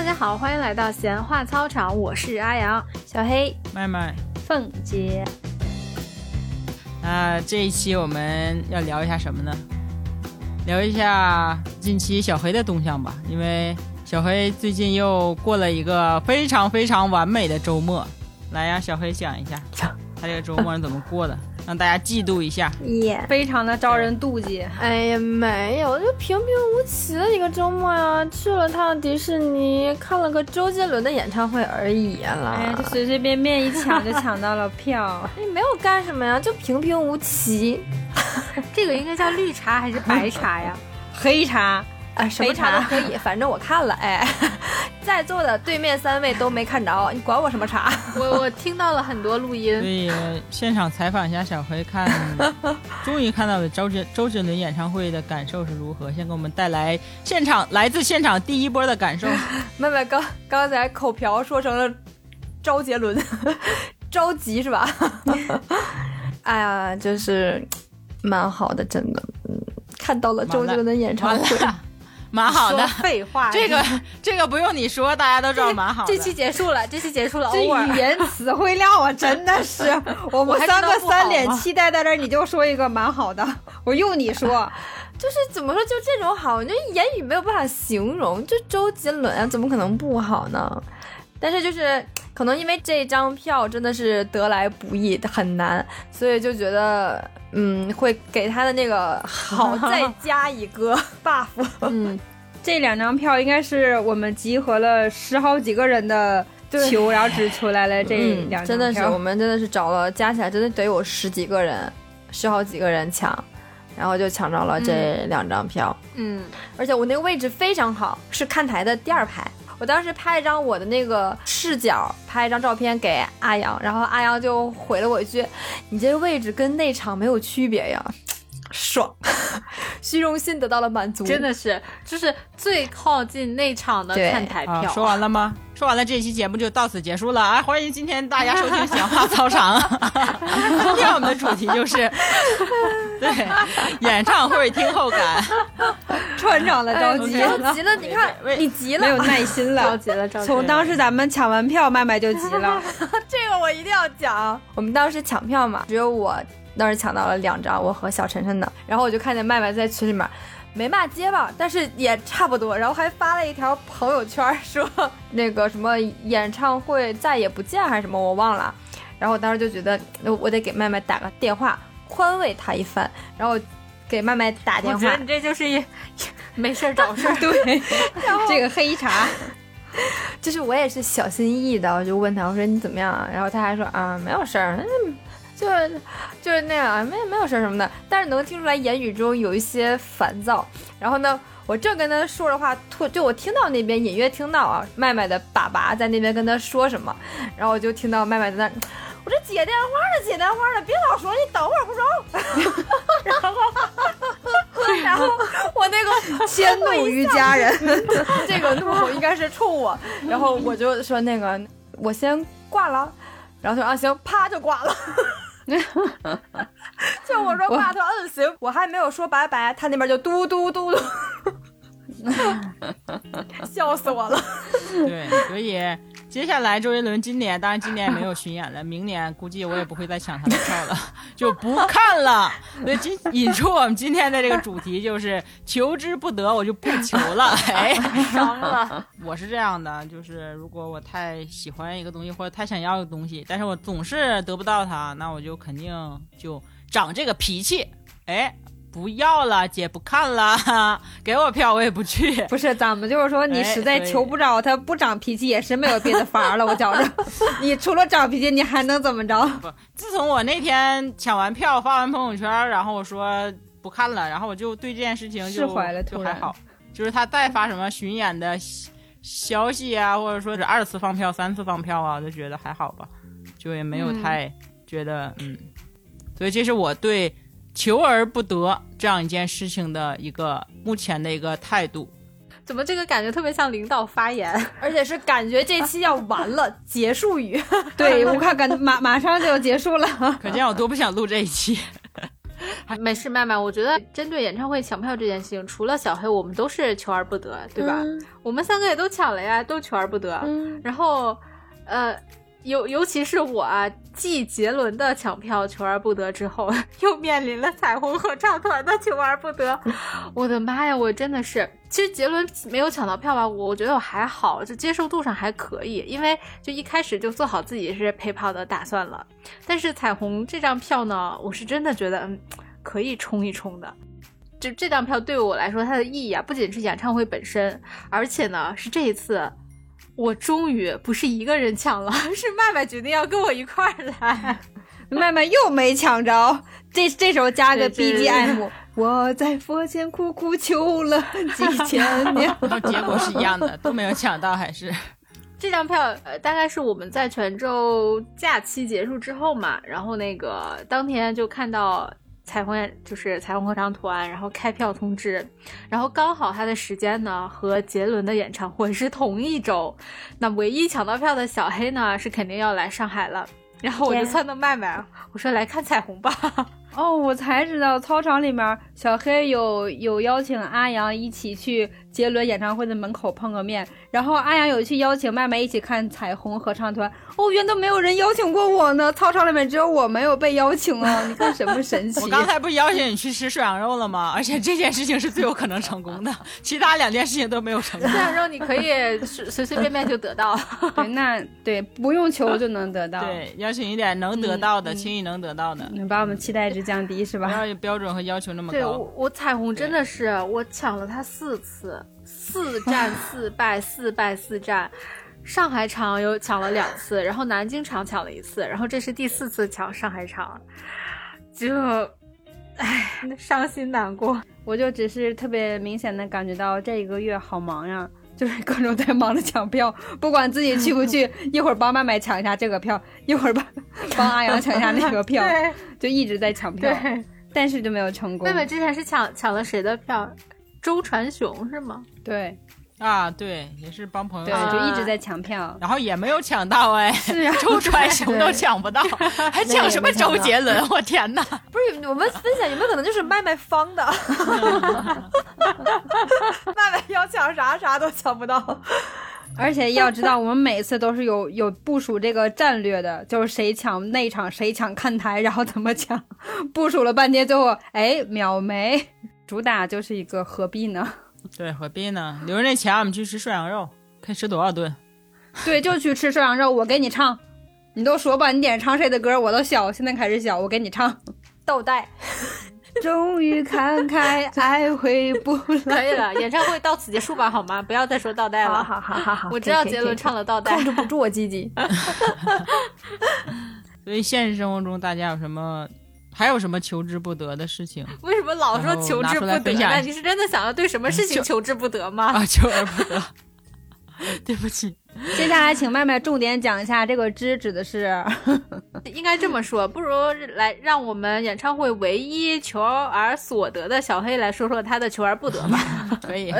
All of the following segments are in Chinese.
大家好，欢迎来到闲话操场，我是阿阳、小黑、麦麦。凤姐。那这一期我们要聊一下什么呢？聊一下近期小黑的动向吧，因为小黑最近又过了一个非常非常完美的周末。来呀，小黑讲一下，他这个周末是怎么过的，让大家嫉妒一下。耶、非常的招人妒忌。哎呀，没有，就平平无奇的一个周末呀，去了趟迪士尼，看了个周杰伦的演唱会而已啦。哎呀，就随随便便一抢就抢到了票。也 没有干什么呀，就平平无奇。这个应该叫绿茶还是白茶呀？黑茶，啊，什么茶都可以，反正我看了。哎，在座的对面三位都没看着，你管我什么茶？我我听到了很多录所音，以现场采访一下小黑，看 终于看到了周杰周杰伦演唱会的感受是如何？先给我们带来现场来自现场第一波的感受。妹妹刚刚才口瓢说成了周杰伦，着急是吧？哎呀，就是蛮好的，真的，嗯，看到了周杰伦的演唱会。蛮好的。废话。这个这个不用你说，大家都知道蛮好的。这期结束了，这期结束了，这语言词汇量啊，真的是，我们三个三脸期待在这儿，你就说一个蛮好的，我用你说，就是怎么说，就这种好，就言语没有办法形容。就周杰伦啊，怎么可能不好呢？但是就是可能因为这张票真的是得来不易，很难，所以就觉得嗯，会给他的那个好再加一个 buff。嗯，这两张票应该是我们集合了十好几个人的对球，然后只出来了这嗯两张票，真的是我们真的是找了加起来真的得有十几个人，十好几个人抢，然后就抢着了这两张票。嗯，而且我那个位置非常好，是看台的第二排。我当时拍一张我的那个视角，拍一张照片给阿阳，然后阿阳就回了我一句：“你这个位置跟内场没有区别呀。”爽，虚荣心得到了满足。真的是，就是最靠近内场的看台啊，票。说完了吗？说完了，这期节目就到此结束了啊！欢迎今天大家收听《闲话操场》。今天我们的主题就是 对演唱会听后感。船长的着哎急着急了，你看你急了没有，耐心了。着急了，着急了。从当时咱们抢完票，麦麦就急了。这个我一定要讲。我们当时抢票嘛，只有我当时抢到了两张，我和小晨晨的。然后我就看见麦麦在群里面。没骂街吧，但是也差不多，然后还发了一条朋友圈说那个什么演唱会再也不见还是什么，我忘了。然后我当时就觉得我我得给麦麦打个电话，宽慰她一番。然后给麦麦打电话我觉得，你这就是一 没事儿找事儿。对，这个黑茶，就是我也是小心翼翼的，我就问他，我说你怎么样啊？然后他还说啊，没有事儿，嗯就是就是那样啊，没没有事儿什么的。但是能听出来言语中有一些烦躁。然后呢，我正跟他说着话，突就我听到那边隐约听到啊，麦麦的爸爸在那边跟他说什么，然后我就听到麦麦在那。我说接电话呢，接电话呢，别老说，你等会儿不中。然后，然后我那个迁怒于家人。这个怒吼应该是冲我，然后我就说那个我先挂了，然后他说啊行，啪就挂了。就我说挂，他说嗯行，我还没有说拜拜，他那边就嘟嘟嘟嘟，笑死我了。对，所以接下来周杰伦今年，当然今年也没有巡演了，明年估计我也不会再抢他的票了，就不看了。所以今引出我们今天的这个主题就是求之不得，我就不求了。哎，伤了。我是这样的，就是如果我太喜欢一个东西或者太想要一个东西，但是我总是得不到它，那我就肯定就长这个脾气。哎，不要了，姐不看了，给我票我也不去。不是，咱们就是说，你哎实在求不着他不长脾气，也是没有别的法儿了。我觉着，你除了长脾气，你还能怎么着？不，自从我那天抢完票发完朋友圈，然后我说不看了，然后我就对这件事情就释怀了就还好。就是他再发什么巡演的消消息啊，或者说是二次放票、三次放票啊，我就觉得还好吧，就也没有太觉得嗯所以这是我对求而不得这样一件事情的一个目前的一个态度。怎么这个感觉特别像领导发言？而且是感觉这期要完了，结束语。对我看感马马上就要结束了。可见我多不想录这一期。没事，麦麦，我觉得针对演唱会抢票这件事情，除了小黑，我们都是求而不得，对吧？嗯我们三个也都抢了呀，都求而不得。嗯，然后，呃，尤尤其是我啊，继杰伦的抢票求而不得之后，又面临了彩虹合唱团的求而不得。我的妈呀，我真的是，其实杰伦没有抢到票吧，我我觉得我还好，就接受度上还可以，因为就一开始就做好自己是陪跑的打算了。但是彩虹这张票呢，我是真的觉得，嗯，可以冲一冲的。就这张票对我来说，它的意义啊，不仅是演唱会本身，而且呢，是这一次我终于不是一个人抢了，是麦麦决定要跟我一块儿来。麦麦又没抢着，这这时候加个 BGM，我在佛前苦苦求了几千年。然后结果是一样的，都没有抢到，还是这张票呃，大概是我们在泉州假期结束之后嘛，然后那个当天就看到彩虹演，就是彩虹合唱团，然后开票通知，然后刚好他的时间呢和杰伦的演唱会是同一周，那唯一抢到票的小黑呢是肯定要来上海了。然后我就撺掇麦麦，我说来看彩虹吧。哦，我才知道操场里面小黑有有邀请阿阳一起去杰伦演唱会的门口碰个面，然后阿阳有去邀请麦麦一起看彩虹合唱团。哦，原来都没有人邀请过我呢，操场里面只有我没有被邀请啊！你看什么神 奇我？刚才不是邀请你去吃涮羊肉了吗？而且这件事情是最有可能成功的，其他两件事情都没有成功。涮羊肉你可以随随随便便就得到，对，那对不用求就能得到，对，邀请一点能得到的，轻易能得到的，你把我们期待值降低是不吧？要有标准和要求那么高对我。我彩虹真的是我抢了他四次，四战 四败，四败四战。上海场有抢了两次，然后南京场抢了一次，然后这是第四次抢上海场，就，唉，伤心难过。我就只是特别明显的感觉到这一个月好忙呀，就是各种在忙着抢票，不管自己去不去，一会儿帮麦麦抢一下这个票，一会儿帮帮阿阳抢一下那个票，就一直在抢票，对，但是就没有成功妹。妹之前是抢抢了谁的票？周传雄是吗？对啊，对，也是帮朋友对，就一直在抢票。然后也没有抢到哎，是啊，周传雄都抢不到，还抢什么周杰伦？我天哪！不是我们分享有没有可能就是麦麦方的？麦麦要抢啥啥都抢不到。而且要知道，我们每次都是有有部署这个战略的，就是谁抢内场，谁抢看台，然后怎么抢，部署了半天，最后哎秒没。主打就是一个何必呢？对，何必呢？留着那钱，我们去吃涮羊肉，可以吃多少顿？对，就去吃涮羊肉，我给你唱，你都说吧，你点唱谁的歌，我都笑，现在开始笑，我给你唱。倒带，终于看开，爱回不来。可以了，演唱会到此结束吧，好吗？不要再说倒带了。好好好好，我知道杰伦唱了倒带控，制不住我积极。所以现实生活中大家有什么，还有什么求之不得的事情为什么老说求之不得呢？你是真的想要对什么事情求之不得吗？啊？求而不得。对不起，接下来请麦麦重点讲一下这个“之”指的是 应该这么说，不如来让我们演唱会唯一求而所得的小黑来说说他的求而不得吧。可以。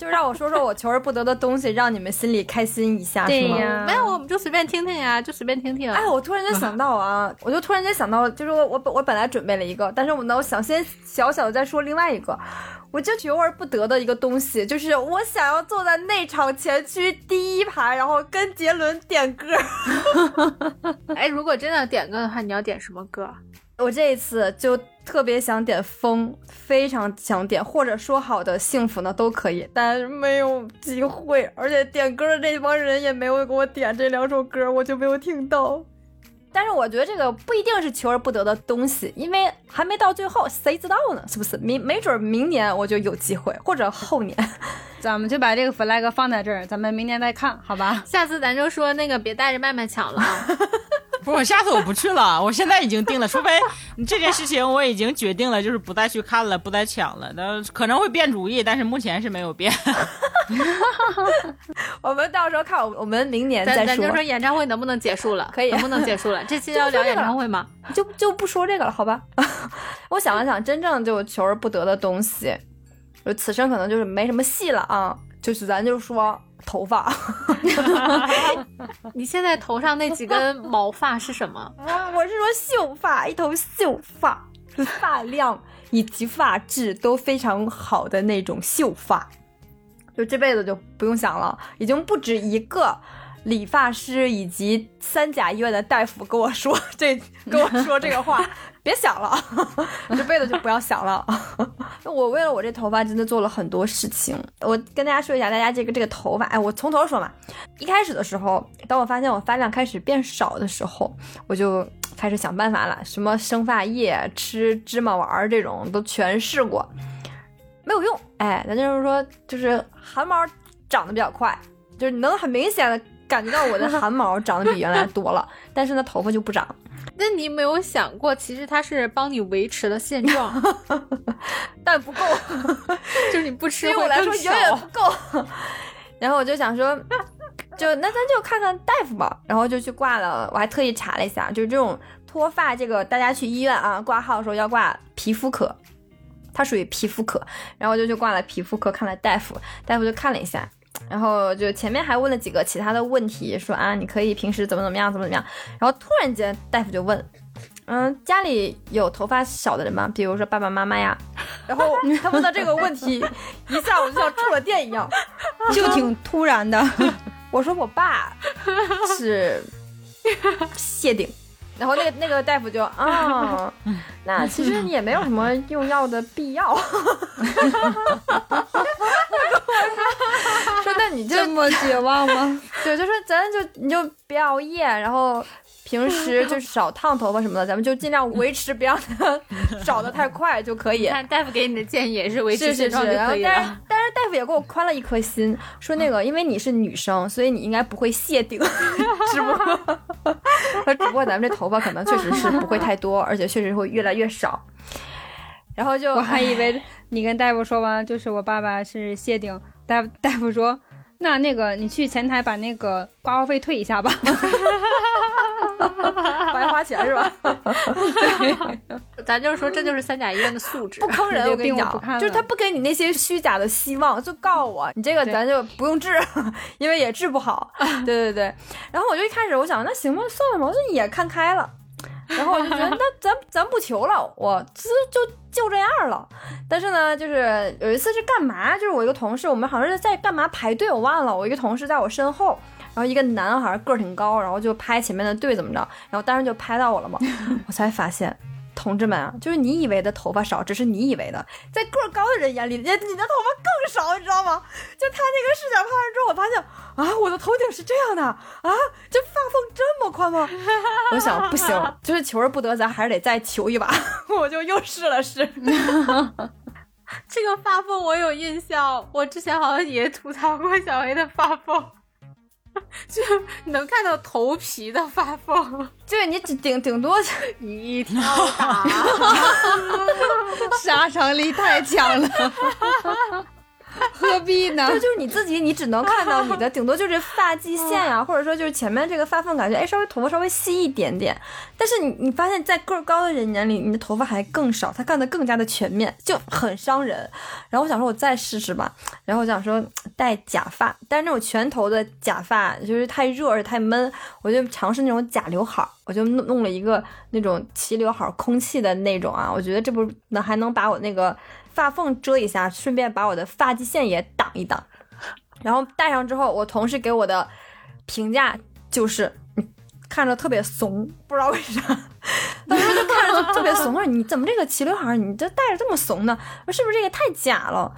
就让我说说我求而不得的东西，让你们心里开心一下，是吗？对呀没有，我们就随便听听呀，就随便听听。哎，我突然间想到啊，我就突然间想到，就是我我本我本来准备了一个，但是我呢，我想先小小的再说另外一个，我就求而不得的一个东西，就是我想要坐在内场前区第一排，然后跟杰伦点歌。哎，如果真的点歌的话，你要点什么歌？我这一次就特别想点风，非常想点，或者说好的幸福呢都可以，但是没有机会，而且点歌的这帮人也没有给我点这两首歌，我就没有听到。但是我觉得这个不一定是求而不得的东西，因为还没到最后，谁知道呢？是不是？明没准明年我就有机会，或者后年。咱们就把这个 flag 放在这儿，咱们明年再看，好吧？下次咱就说那个别带着麦麦抢了啊。不是，我下次我不去了，我现在已经定了，除非你这件事情我已经决定了，就是不再去看了，不再抢了。那可能会变主意，但是目前是没有变。我们到时候看，我我们明年再说咱咱就，说演唱会能不能结束了？可以能不能结束了？这期要聊演唱会吗？就就不说这个了，好吧？我想了想，真正就求而不得的东西，就此生可能就是没什么戏了啊。就是咱就说头发，你现在头上那几根毛发是什么？啊，我是说秀发，一头秀发，发量以及发质都非常好的那种秀发，就这辈子就不用想了，已经不止一个。理发师以及三甲医院的大夫跟我说这跟我说这个话，别想了，这辈子就不要想了。我为了我这头发真的做了很多事情。我跟大家说一下，大家这个这个头发，哎，我从头说嘛。一开始的时候，当我发现我发量开始变少的时候，我就开始想办法了，什么生发液、吃芝麻丸这种都全试过，没有用。哎，咱就是说，就是汗毛长得比较快，就是能很明显的。感觉到我的汗毛长得比原来多了，但是呢，头发就不长。那你没有想过，其实它是帮你维持了现状，但不够，就是你不吃对我来说远远不够。然后我就想说，就那咱就看看大夫吧。然后就去挂了，我还特意查了一下，就是这种脱发，这个大家去医院啊挂号的时候要挂皮肤科，它属于皮肤科。然后我就去挂了皮肤科，看了大夫，大夫就看了一下。然后就前面还问了几个其他的问题，说啊，你可以平时怎么怎么样，怎么怎么样。然后突然间大夫就问，嗯，家里有头发少的人吗？比如说爸爸妈妈呀。然后他问到这个问题，一下我就像触了电一样，就挺突然的。我说我爸是谢顶。然后那个 那个大夫就啊，那其实你也没有什么用药的必要。说那你就这么绝望吗？对，就说咱就你就别熬夜，然后平时就是少烫头发什么的，咱们就尽量维持，不要 少的太快就可以。看大夫给你的建议也是维持是是是，现状就可以但是了。但是大夫也给我宽了一颗心，说那个因为你是女生，所以你应该不会谢顶，只不过说只不过咱们这头发可能确实是不会太多，而且确实会越来越少。然后就我还以为你跟大夫说完，就是我爸爸是谢顶，大大夫说，那那个你去前台把那个挂号费退一下吧。白花钱是吧？咱就是说，这就是三甲医院的素质不。坑人，这个我跟你讲就是他不给你那些虚假的希望，就告诉我 你这个对咱就不用治，因为也治不好。对对对，然后我就一开始我想那行吧，算了吧，我就也看开了。然后我就觉得那咱咱不求了，我这就就这样了。但是呢，就是有一次是干嘛？就是我一个同事，我们好像是在干嘛排队，我忘了。我一个同事在我身后，然后一个男孩个儿挺高，然后就拍前面的队怎么着，然后当时就拍到我了嘛，我才发现。同志们啊，就是你以为的头发少，只是你以为的，在个儿高的人眼里，人你的头发更少，你知道吗？就他那个视角拍完之后，我发现啊，我的头顶是这样的啊，这发缝这么宽吗？我想不行，就是求而不得，咱还是得再求一把，我就又试了试。这个发缝我有印象，我之前好像也吐槽过小 A 的发缝，就能看到头皮的发缝，就是你只顶顶多一条打。杀伤力太强了，何必呢这？就是你自己，你只能看到你的，顶多就是发际线呀、或者说就是前面这个发缝，感觉哎稍微头发稍微稀一点点。但是你你发现，在个儿高的人眼里，你的头发还更少，他看得更加的全面，就很伤人。然后我想说，我再试试吧。然后我想说戴假发，但是那种全头的假发就是太热而且太闷，我就尝试那种假刘海儿，我就弄弄了一个那种齐刘海儿空气的那种啊，我觉得这不能还能把我那个发缝遮一下，顺便把我的发际线也挡一挡。然后戴上之后，我同事给我的评价就是，看着特别怂，不知道为啥，当时就看着特别怂。我说你怎么这个齐刘海，你这戴着这么怂呢？是不是这个太假了？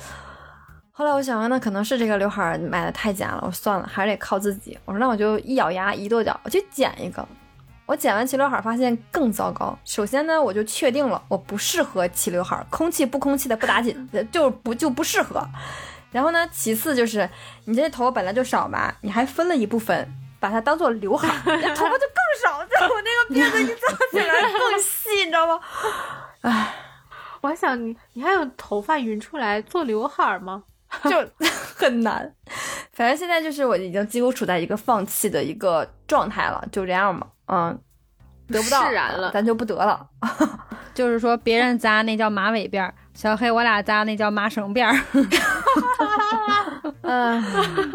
后来我想，那可能是这个刘海买的太假了，我算了，还是得靠自己。我说那我就一咬牙一跺脚，我去剪一个。我剪完齐刘海儿，发现更糟糕。首先呢，我就确定了我不适合齐刘海儿，空气不空气的不打紧，就不就不适合。然后呢，其次就是你这头发本来就少吧，你还分了一部分，把它当做刘海儿，头发就更少，就我那个辫子一扎起来更细，你知道吗？唉，我还想你，你还有头发匀出来做刘海吗？就很难。反正现在就是我已经几乎处在一个放弃的一个状态了，就这样吧，嗯，得不到释然了咱就不得了。就是说别人扎那叫马尾辫儿，小黑我俩扎那叫麻绳辫儿，嗯，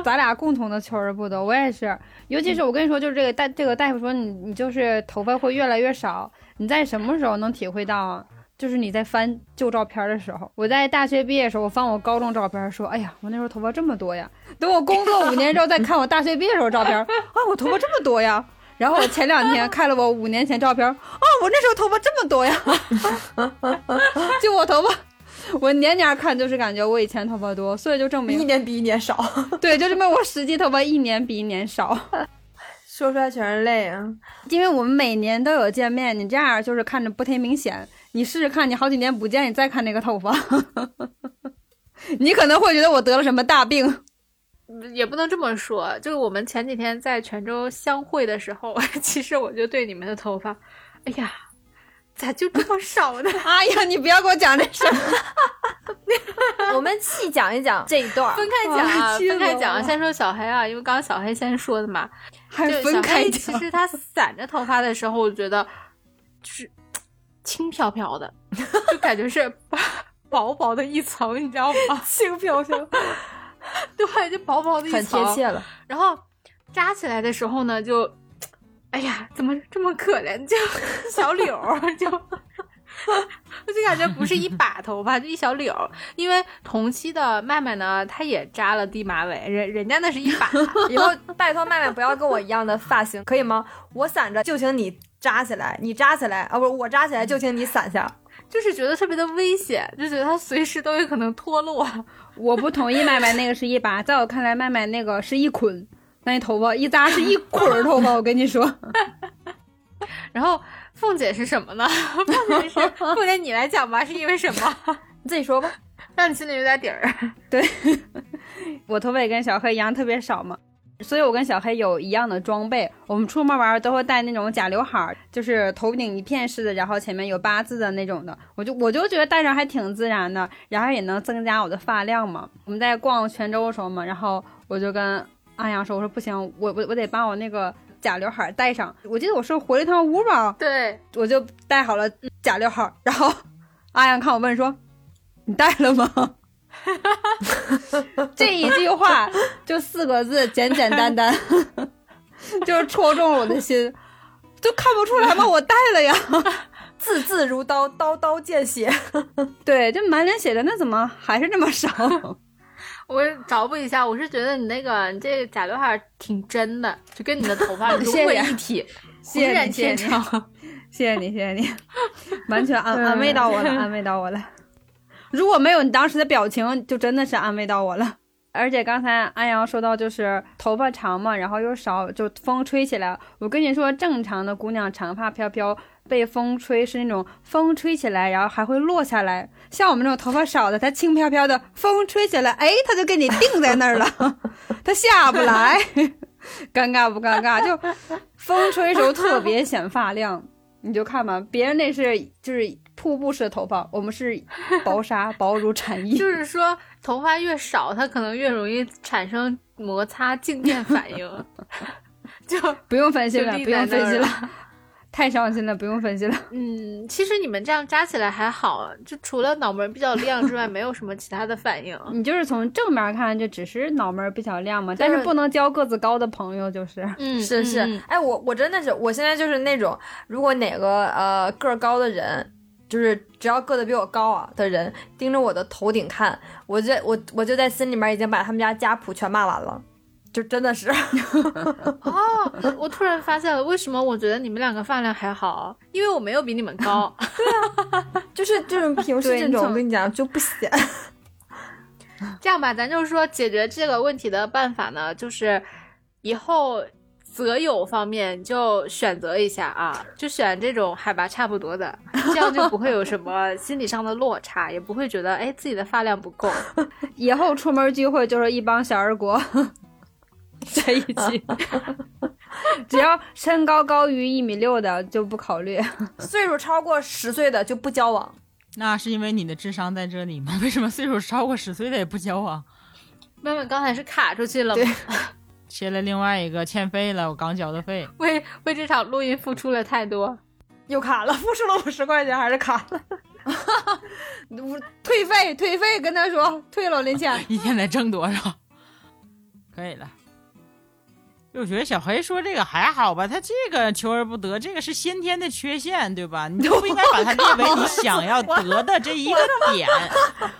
咱俩共同的求而不得。我也是，尤其是我跟你说，就是这个大这个大夫说你你就是头发会越来越少，你在什么时候能体会到？就是你在翻旧照片的时候，我在大学毕业的时候，我翻我高中照片，说，哎呀，我那时候头发这么多呀。等我工作五年之后再看我大学毕业时候照片，啊，我头发这么多呀。然后我前两天看了我五年前照片，啊，我那时候头发这么多呀。就我头发，我年年看就是感觉我以前头发多，所以就证明一年比一年少，对，就证明我实际头发一年比一年少。说出来全是泪啊！因为我们每年都有见面，你这样就是看着不太明显。你试试看，你好几年不见，你再看那个头发，你可能会觉得我得了什么大病。也不能这么说，就是我们前几天在泉州相会的时候，其实我就对你们的头发，哎呀，咋就这么少呢？哎呀，你不要给我讲这事儿。我们细讲一讲这一段，分开讲啊，分开讲啊。先说小黑啊，因为刚刚小黑先说的嘛，还分开黑其。实他散着头发的时候，我觉得就是轻飘飘的，就感觉是薄薄的一层，你知道吗？轻飘飘，对，就薄薄的一层，很贴切了。然后扎起来的时候呢，就，哎呀，怎么这么可怜？就小柳儿，就，我就感觉不是一把头发，就一小绺儿。因为同期的麦麦呢，她也扎了低马尾，人人家那是一把。以后拜托麦麦不要跟我一样的发型，可以吗？我散着就请你扎起来，你扎起来啊，不是我扎起来就请你散下。就是觉得特别的危险，就觉得它随时都有可能脱落。我不同意麦麦那个是一把，在我看来，麦麦那个是一捆，那头发一扎是一捆儿头发。我跟你说，然后凤姐是什么呢？凤姐是凤姐，你来讲吧，是因为什么？你自己说吧。让你心里有点底儿。对我头发也跟小黑一样特别少嘛，所以我跟小黑有一样的装备。我们出门玩都会带那种假刘海儿，就是头顶一片式的，然后前面有八字的那种的。我就我就觉得戴上还挺自然的，然后也能增加我的发量嘛。我们在逛泉州的时候嘛，然后我就跟阿阳说，我说不行，我我我得把我那个假刘海儿戴上。我记得我是回了一趟屋吧，对，我就戴好了假刘海儿，然后阿阳看我问说：“你戴了吗？” 这一句话就四个字，简简单单，就是戳中了我的心，就看不出来吗？我带了呀。字字如刀，刀刀见血。对，这满脸写着，那怎么还是那么少？我找补一下，我是觉得你那个你这个假刘海儿挺真的，就跟你的头发融为一体，谢谢成。谢谢你，谢谢你，完全安安慰到我了，安慰到我了。如果没有你当时的表情，就真的是安慰到我了。而且刚才安阳说到，就是头发长嘛，然后又少，就风吹起来。我跟你说，正常的姑娘长发飘飘，被风吹是那种风吹起来，然后还会落下来。像我们这种头发少的，它轻飘飘的，风吹起来，哎，它就给你定在那儿了，它下不来，尴尬不尴尬？就风吹时候特别显发量。你就看吧，别人那是就是瀑布式的头发，我们是 薄纱，薄如蝉翼。就是说，头发越少，它可能越容易产生摩擦静电反应。就不用分析了，不用分析了，太伤心了，不用分析了。嗯，其实你们这样扎起来还好，就除了脑门比较亮之外，没有什么其他的反应。你就是从正面看，就只是脑门比较亮嘛，但是不能交个子高的朋友，就是。嗯，是是嗯，哎，我我真的是，我现在就是那种，如果哪个呃个儿高的人，就是只要个子比我高啊的人，盯着我的头顶看，我就我我就在心里面已经把他们家家谱全骂完了，就真的是，哦，我突然发现了，为什么我觉得你们两个饭量还好？因为我没有比你们高。就是就是平时这种，我跟你讲就不显。这样吧，咱就是说解决这个问题的办法呢，就是以后择友方面就选择一下啊，就选这种海拔差不多的，这样就不会有什么心理上的落差，也不会觉得哎自己的发量不够。以后出门聚会就是一帮小二国 在一起，只要身高高于一米六的就不考虑。岁数超过十岁的就不交往。那是因为你的智商在这里吗？为什么岁数超过十岁的也不交往？妹妹刚才是卡出去了吗？切了另外一个欠费了，我刚交的费。为为这场录音付出了太多。又卡了，付出了五十块钱还是卡了。退费，退费，跟他说退了零钱。一天得挣多少？可以了。我觉得小黑说这个还好吧，他这个求而不得，这个是先天的缺陷，对吧？你就不应该把它列为你想要得的这一个点，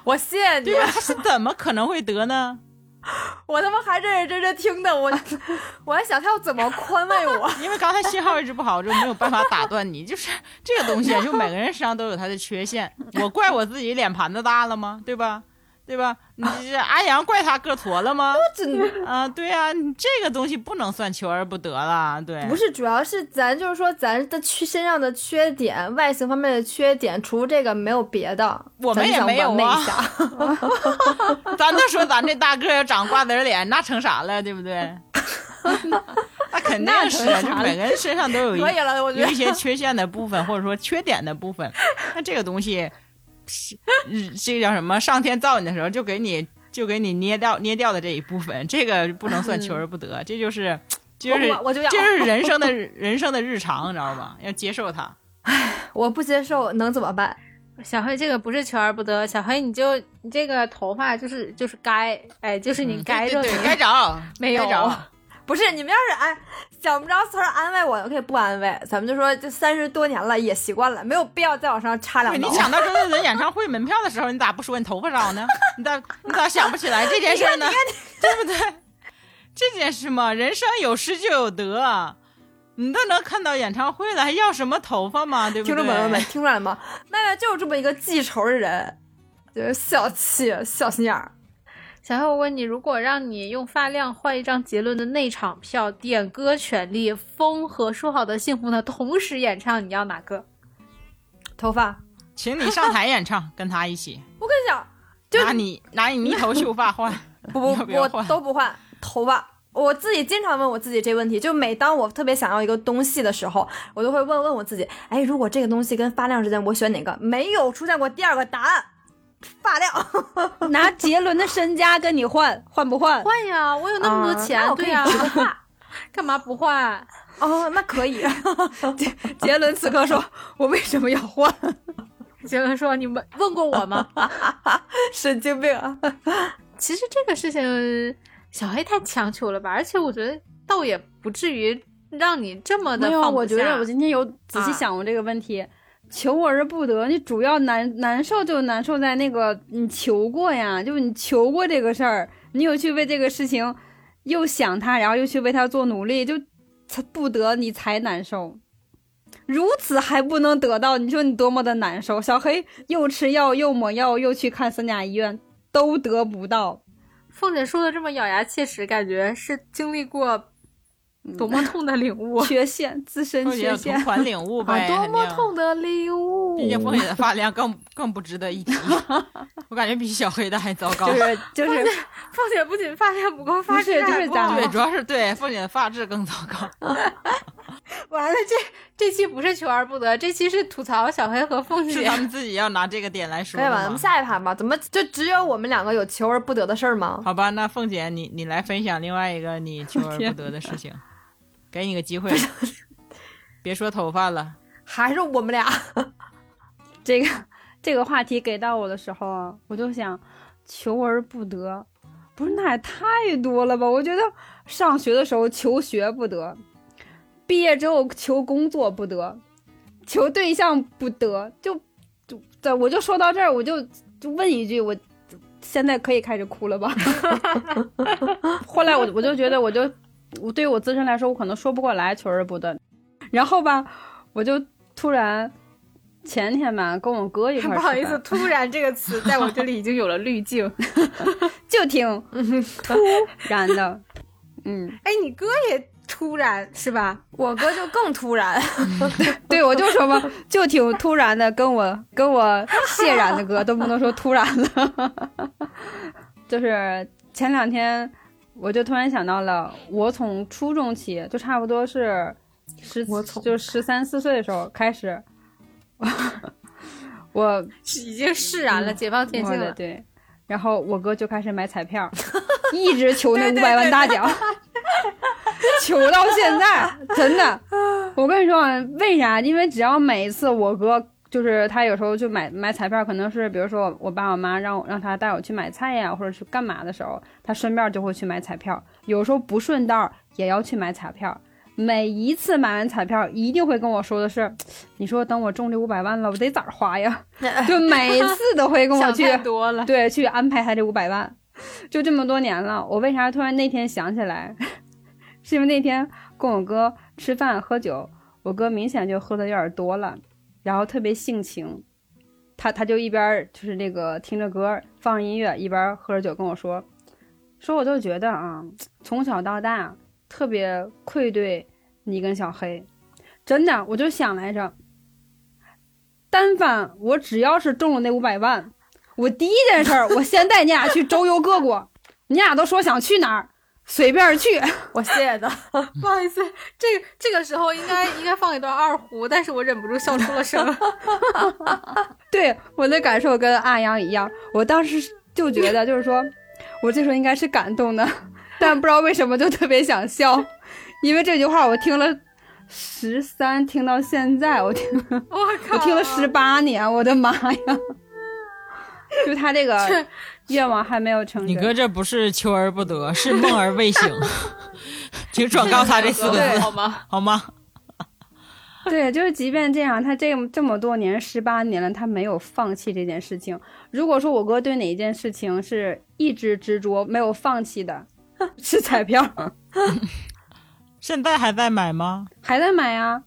我谢谢你对，吧？他是怎么可能会得呢？我他妈还认认真真听的，我 我还想他要怎么宽慰我。因为刚才信号一直不好，就没有办法打断你。就是这个东西啊，就每个人身上都有他的缺陷。我怪我自己脸盘子大了吗？对吧？对吧？你这阿阳怪他个矬了吗？真啊，对啊，你这个东西不能算求而不得了。对，不是，主要是咱就是说咱的缺身上的缺点，外形方面的缺点，除了这个没有别的。我们也没有啊。咱就说咱这大个要长瓜子脸，那成啥了？对不对？那肯定是，就每个人身上都有有一些缺陷的部分，或者说缺点的部分。那这个东西，是这叫 什么？上天造你的时候就给你就给你捏掉捏掉的这一部分，这个不能算求而不得，这就是就是我就要这是人生的 人生的日常，你知道吧？要接受它。唉，我不接受能怎么办？小黑，这个不是求而不得。小黑，你就你这个头发就是就是该，哎，就是你该对该长，没有，不是你们要是安想不着词儿安慰我，可以不安慰。咱们就说这三十多年了，也习惯了，没有必要再往上插两刀。你抢到周杰伦演唱会门票的时候，你咋不说你头发少呢？你咋你咋想不起来这件事呢？对不对？这件事嘛，人生有失就有得。你都能看到演唱会了，还要什么头发吗？对不对？听众朋友们，听出来了吗？麦麦就是这么一个记仇的人，就是小气、小心眼儿。小黑，我问你，如果让你用发量换一张杰伦的内场票，点歌权利，风和说好的幸福呢同时演唱，你要哪个？头发，请你上台演唱，跟他一起。我跟你讲，就拿你拿你一头秀发换，不不不，我都不换头发。我自己经常问我自己这问题，就每当我特别想要一个东西的时候，我都会问问我自己：哎，如果这个东西跟发量之间，我选哪个？没有出现过第二个答案，发量。拿杰伦的身家跟你换，换不换？换呀，我有那么多钱，对呀，干嘛不换？哦，那可以。杰杰伦此刻说：“我为什么要换？”杰伦说：“你们问过我吗？”神经病。啊！其实这个事情。小黑太强求了吧，而且我觉得倒也不至于让你这么的没有，我觉得我今天有仔细想过这个问题，求而不得，你主要难难受就难受在那个你求过呀，就你求过这个事儿，你有去为这个事情又想他，然后又去为他做努力，就才不得你才难受，如此还不能得到，你说你多么的难受？小黑又吃药又抹药又去看三甲医院，都得不到。凤姐说的这么咬牙切齿，感觉是经历过多么痛的领悟，缺陷自身缺陷，同款领悟呗，多么痛的领悟。毕竟凤姐的发量更 更不值得一提，我感觉比小黑的还糟糕。就是就是，凤姐不仅发量不够，发质就是咱对，主要是对凤姐的发质更糟糕。完了，这这期不是求而不得，这期是吐槽小黑和凤姐。是他们自己要拿这个点来说。可以吧？咱们下一盘吧。怎么就只有我们两个有求而不得的事儿吗？好吧，那凤姐，你你来分享另外一个你求而不得的事情，给你个机会。别说头发了，还是我们俩。这个这个话题给到我的时候，我就想求而不得，不是那也太多了吧？我觉得上学的时候求学不得。毕业之后求工作不得，求对象不得，就就在我就说到这儿，我就就问一句，我现在可以开始哭了吧？后来我我就觉得，我就我对于我自身来说，我可能说不过来，求而不得。然后吧，我就突然前天吧，跟我哥一块儿，不好意思，突然这个词在我这里已经有了滤镜，就挺突然的，嗯，哎，你哥也。突然是吧？我哥就更突然，对我就说嘛，就挺突然的，跟我跟我谢然的哥都不能说突然了。就是前两天，我就突然想到了，我从初中起就差不多是十，就十三四岁的时候开始，我已经释然了，解放天性了。对，然后我哥就开始买彩票，一直求那五百万大奖。求到现在，真的，我跟你说，为啥？因为只要每一次我哥就是他有时候就买买彩票，可能是比如说我我爸我妈让我让他带我去买菜呀，或者是干嘛的时候，他顺便就会去买彩票。有时候不顺道也要去买彩票。每一次买完彩票，一定会跟我说的是：“你说等我中这五百万了，我得咋花呀？”就每次都会跟我 想去多了。对，去安排他这五百万。就这么多年了，我为啥突然那天想起来？是因为那天跟我哥吃饭喝酒，我哥明显就喝的有点多了，然后特别性情，他他就一边就是那个听着歌放音乐，一边喝着酒跟我说，说我就觉得啊，从小到大特别愧对你跟小黑，真的，我就想来着，但凡我只要是中了那五百万，我第一件事儿，我先带你俩去周游各国，你俩都说想去哪儿，随便去。我谢谢的。不好意思，这个这个时候应该应该放一段二胡，但是我忍不住笑出了声。对我的感受跟阿阳一样，我当时就觉得，就是说我这时候应该是感动的，但不知道为什么就特别想笑，因为这句话我听了十三，听到现在，我听我靠！我听了十八年，我的妈呀！就他这个愿望还没有成真。你哥这不是求而不得，是梦而未醒，请转告他这四个字好吗？好吗？对，就是即便这样，他这这么多年，十八年了，他没有放弃这件事情。如果说我哥对哪一件事情是一直执着没有放弃的，是彩票，现在还在买吗？还在买呀，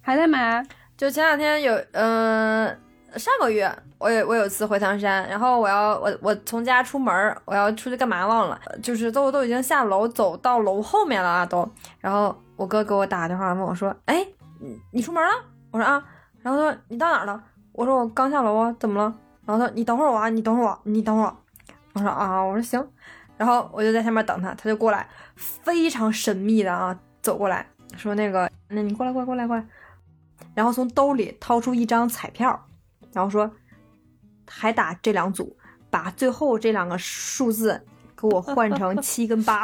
还在买。啊就前两天有，嗯、上个月我有我有次回唐山，然后我要我我从家出门，我要出去干嘛忘了，就是都都已经下楼走到楼后面了啊都，然后我哥给我打电话问我说，哎，你你出门了？我说啊，然后他说你到哪儿了？我说我刚下楼啊，怎么了？然后他说你等会儿我啊，你等会儿我，你等会儿我。我说啊，我说行，然后我就在下面等他，他就过来，非常神秘的啊走过来说那个，那你过来过来过来过来。然后从兜里掏出一张彩票，然后说还打这两组，把最后这两个数字给我换成 七跟八。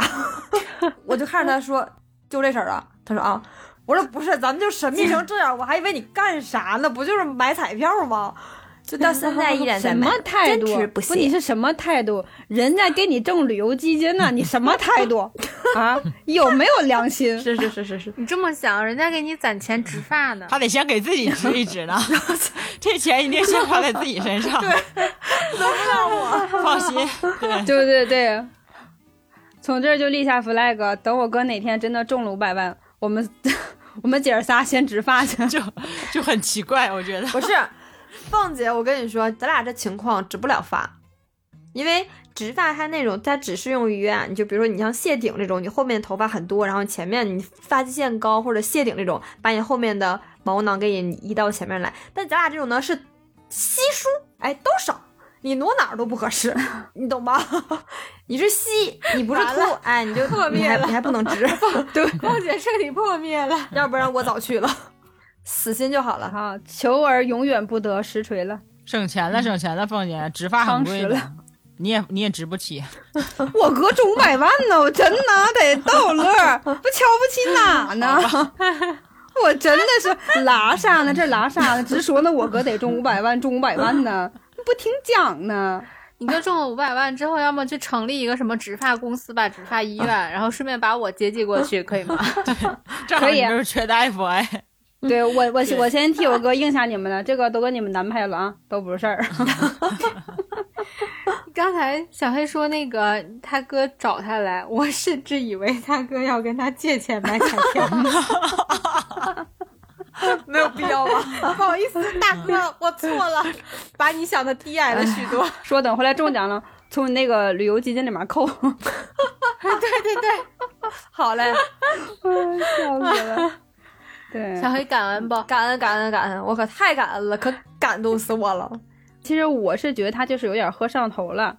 我就看着他说就这事儿啊，他说啊，我说不是，咱们就神秘成这样，我还以为你干啥呢？不就是买彩票吗？就到现在依然在什么，态度？坚持不不，你。是什么态度？人家给你挣旅游基金呢，你什么态度 啊？有没有良心？是是是是是，你这么想，人家给你攒钱植发呢。他得先给自己植一植呢，这钱一定先花在自己身上。对，轮不到我？放心，对，对对对，从这儿就立下 flag，等我哥哪天真的中了五百万，我们 我们姐儿仨先植发去。就就很奇怪，我觉得。不是，凤姐，我跟你说，咱俩这情况植不了发，因为植发它那种，它只适用于啊，你就比如说你像谢顶这种，你后面头发很多，然后前面你发际线高，或者谢顶这种，把你后面的毛囊给你移到前面来。但咱俩这种呢是稀疏，哎，都少。你挪哪儿都不合适，你懂吧？你是稀，你不是完凸，哎，你就破灭了你还你还不能直，对，凤姐彻底破灭了。要不然我早去了，死心就好了。哈，求而永远不得，实锤了。省钱了，省钱了，凤姐，植发很贵你也你也植不起。我哥中五百万呢，我真拿得逗乐儿，不瞧不起哪呢？我真的是拉啥呢？这拉啥呢？直说呢，我哥得中五百万，中五百万呢，不听讲呢。你哥中了五百万之后，要么去成立一个什么植发公司吧，植发医院，然后顺便把我接济过去，可以吗？正好可以啊你就是缺大夫哎。对我，我我先替我哥应下你们的，这个都跟你们安排了啊，都不是事儿。刚才小黑说那个他哥找他来，我甚至以为他哥要跟他借钱买彩票。没有必要吧？不好意思，大哥，我错了，把你想的低矮了许多。说等回来中奖了，从你那个旅游基金里面扣。对对对，好嘞，笑死了。对，小黑感恩不。感恩感恩感恩，我可太感恩了，可感动死我了。其实我是觉得他就是有点喝上头了。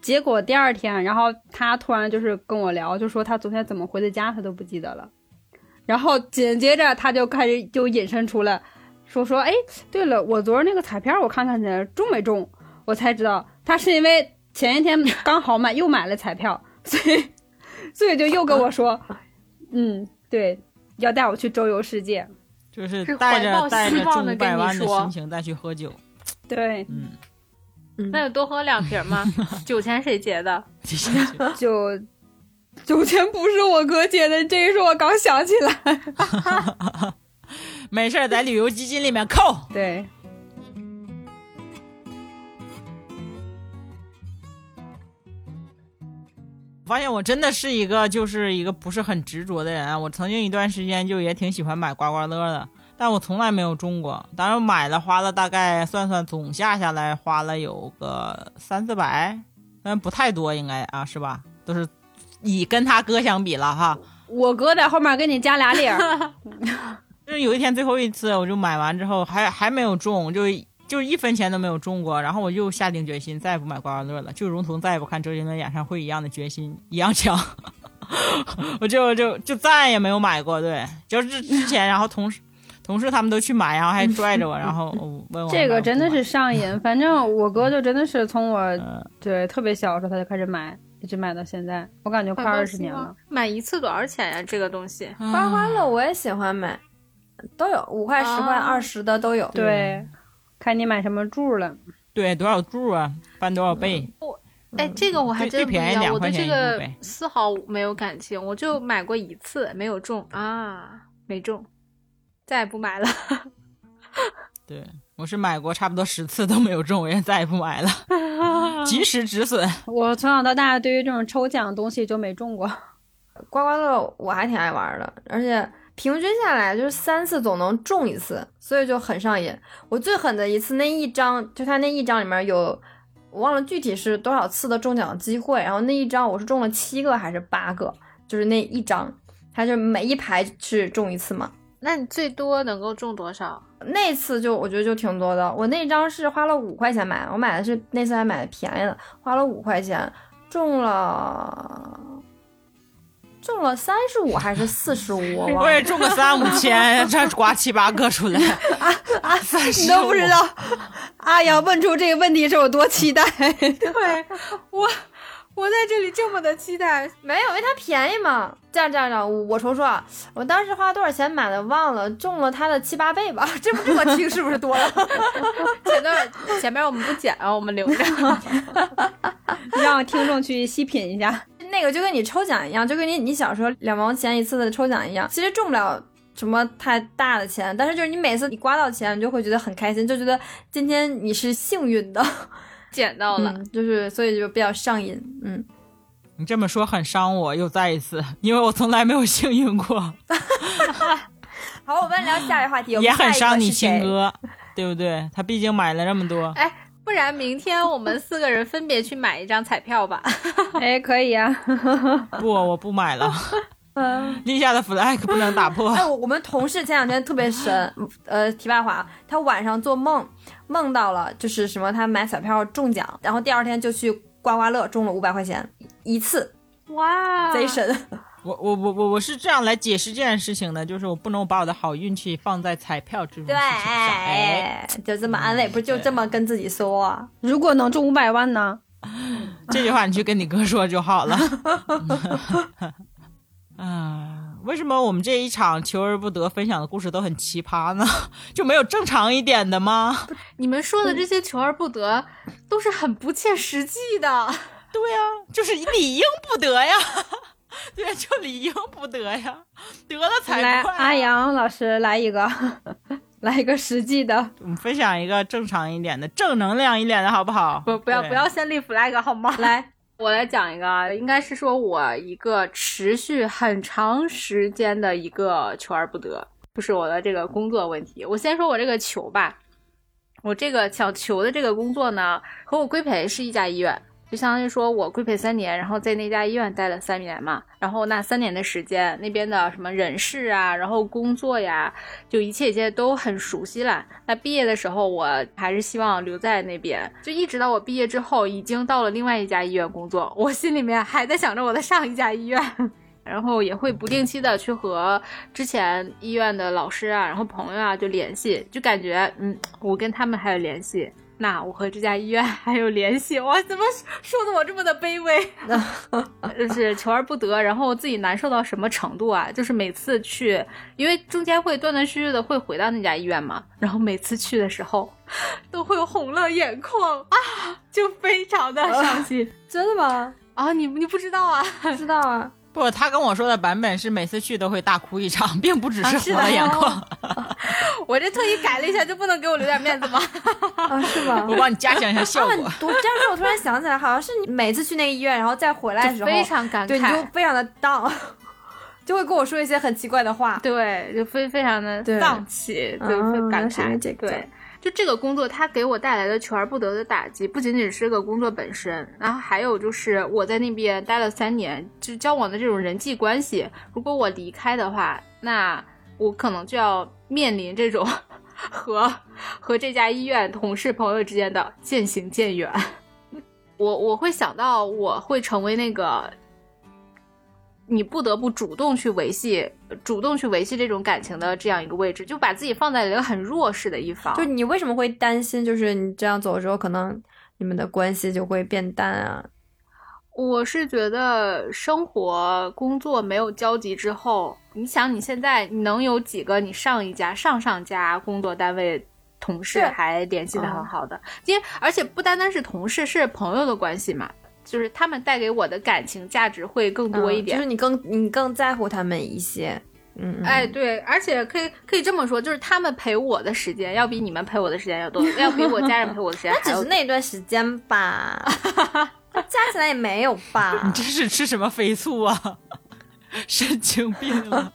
结果第二天，然后他突然就是跟我聊，就说他昨天怎么回的家，他都不记得了。然后紧接着他就开始就引申出了，说说哎，对了，我昨儿那个彩票我看看去中没中，我才知道他是因为前一天刚好买又买了彩票，所以所以就又跟我说，嗯，对，要带我去周游世界。就是是带着带着中希望地跟你五百万的说心情再去喝酒，对，嗯，那就多喝两瓶嘛。酒钱谁结的？酒酒钱不是我哥结的，这个是我刚想起来。没事儿，在旅游基金里面扣。对，发现我真的是一个就是一个不是很执着的人啊。我曾经一段时间就也挺喜欢买刮刮乐的，但我从来没有中过。当然买了，花了大概算算总下下来花了有个三四百，但不太多应该啊，是吧？都是以跟他哥相比了哈。我哥在后面给你加俩零儿，就是有一天最后一次，我就买完之后还还没有中，就就一分钱都没有中过，然后我就下定决心再也不买刮刮乐了，就如同再也不看周杰伦演唱会一样的决心一样强。我就就就再也没有买过，对，就是之前，然后同事同事他们都去买，然后还拽着我，然后问我这个真的是上瘾。反正我哥就真的是从我嗯对特别小的时候他就开始买，一直买到现在，我感觉快二十年了。。买一次多少钱呀？这个东西刮刮乐我也喜欢买，都有五块、十块、啊二十的都有。对，看你买什么柱了。对多少柱啊，翻多少倍，哎，这个我还真不一样，最便宜两我对这个丝毫没有感情，我就买过一次，没有中啊，没中，再也不买了。对我是买过差不多十次都没有中，我也再也不买了，及时止损。我从小到大对于这种抽奖的东西就没中过。刮刮乐我还挺爱玩的，而且平均下来就是三次总能中一次，所以就很上瘾。我最狠的一次，那一张就他那一张里面有，我忘了具体是多少次的中奖机会，然后那一张我是中了七个还是八个，就是那一张，它就每一排是中一次嘛。那你最多能够中多少？那次就我觉得就挺多的，我那张是花了五块钱买，我买的是那次还买的便宜的，花了五块钱，中了中了三十五还是四十五，我也中个三五千，这刮七八个出来，啊啊你都不知道，阿阳问出这个问题是有多期待。对 我，我在这里这么的期待，没有，因为它便宜嘛。这样这样这样，我我瞅瞅啊，我当时花多少钱买的忘了，中了它的七八倍吧。这不这么听是不是多了？前段前面我们不剪啊，我们留着。让听众去细品一下。那个就跟你抽奖一样，就跟你你小时候两毛钱一次的抽奖一样，其实中不了什么太大的钱，但是就是你每次你刮到钱，你就会觉得很开心，就觉得今天你是幸运的，捡到了，嗯，就是所以就比较上瘾，嗯。你这么说很伤我，又再一次，因为我从来没有幸运过 好，我们聊下一个话题，也很伤你亲。哥，对不对？他毕竟买了这么多，哎，不然明天我们四个人分别去买一张彩票吧。哎，可以呀、不，我不买了，嗯，立下的 flag 不能打破。哎，我我们同事前两天特别神，呃，题外话，他晚上做梦，梦到了就是什么，他买彩票中奖，然后第二天就去刮刮乐中了五百块钱一次，哇，贼神。我我我我我是这样来解释这件事情的，就是我不能把我的好运气放在彩票这种事对情上。哎，，就这么安慰，不就这么跟自己说啊？如果能中五百万呢？这句话你去跟你哥说就好了。啊，为什么我们这一场求而不得分享的故事都很奇葩呢？就没有正常一点的吗？你们说的这些求而不得，都是很不切实际的。对呀、就是理应不得呀。对，就理应不得呀，得了才来，怪、啊阿，阳老师来一个，来一个实际的。我们分享一个正常一点的、正能量一点的好不好？不，不要不要先立 flag 好吗？来，我来讲一个啊，应该是说我一个持续很长时间的一个求而不得，不是我的这个工作问题。我先说我这个求吧，我这个想求的这个工作呢，和我规培是一家医院。就相当于说我规培三年，然后在那家医院待了三年嘛，然后那三年的时间，那边的什么人事啊，然后工作呀，就一切一切都很熟悉了。那毕业的时候，我还是希望留在那边，就一直到我毕业之后，已经到了另外一家医院工作，我心里面还在想着我的上一家医院。然后也会不定期的去和之前医院的老师啊，然后朋友啊就联系，就感觉嗯，我跟他们还有联系，那我和这家医院 还有联系。哇，怎么说的我这么的卑微？就是求而不得，然后自己难受到什么程度啊？就是每次去，因为中间会断断续续的会回到那家医院嘛，然后每次去的时候都会红了眼眶啊，就非常的伤心 真的吗？啊！你你不知道啊？不知道啊。不，他跟我说的版本是每次去都会大哭一场，并不只是红了眼眶。我这特意改了一下，就不能给我留点面子吗？啊，是吗？我帮你加强一下效啊，果。我这样说，我突然想起来，好像是你每次去那个医院，然后再回来的时候，非常感对，你就，非常的 down，就会跟我说一些很奇怪的话。对，就非非常的对丧气，就感慨。对，就这个工作，它给我带来的求而不得的打击，不仅仅是这个工作本身，然后还有就是我在那边待了三年，就交往的这种人际关系，如果我离开的话，那我可能就要面临这种 和和这家医院同事朋友之间的渐行渐远。我我会想到我会成为那个你不得不主动去维系、主动去维系这种感情的这样一个位置，就把自己放在了一个很弱势的一方。就你为什么会担心？就是你这样走之后，可能你们的关系就会变淡啊？我是觉得生活工作没有交集之后，你想你现在你能有几个你上一家、上上家工作单位同事还联系的很好的？因为而且不单单是同事，是朋友的关系嘛，就是他们带给我的感情价值会更多一点。嗯就是你更你更在乎他们一些。嗯，嗯哎，，对，而且可以可以这么说，就是他们陪我的时间要比你们陪我的时间要多，要比我家人陪我的时间 那只还要多。是那段时间吧，加起来也没有吧 你？这是吃什么飞醋啊？神经病啊！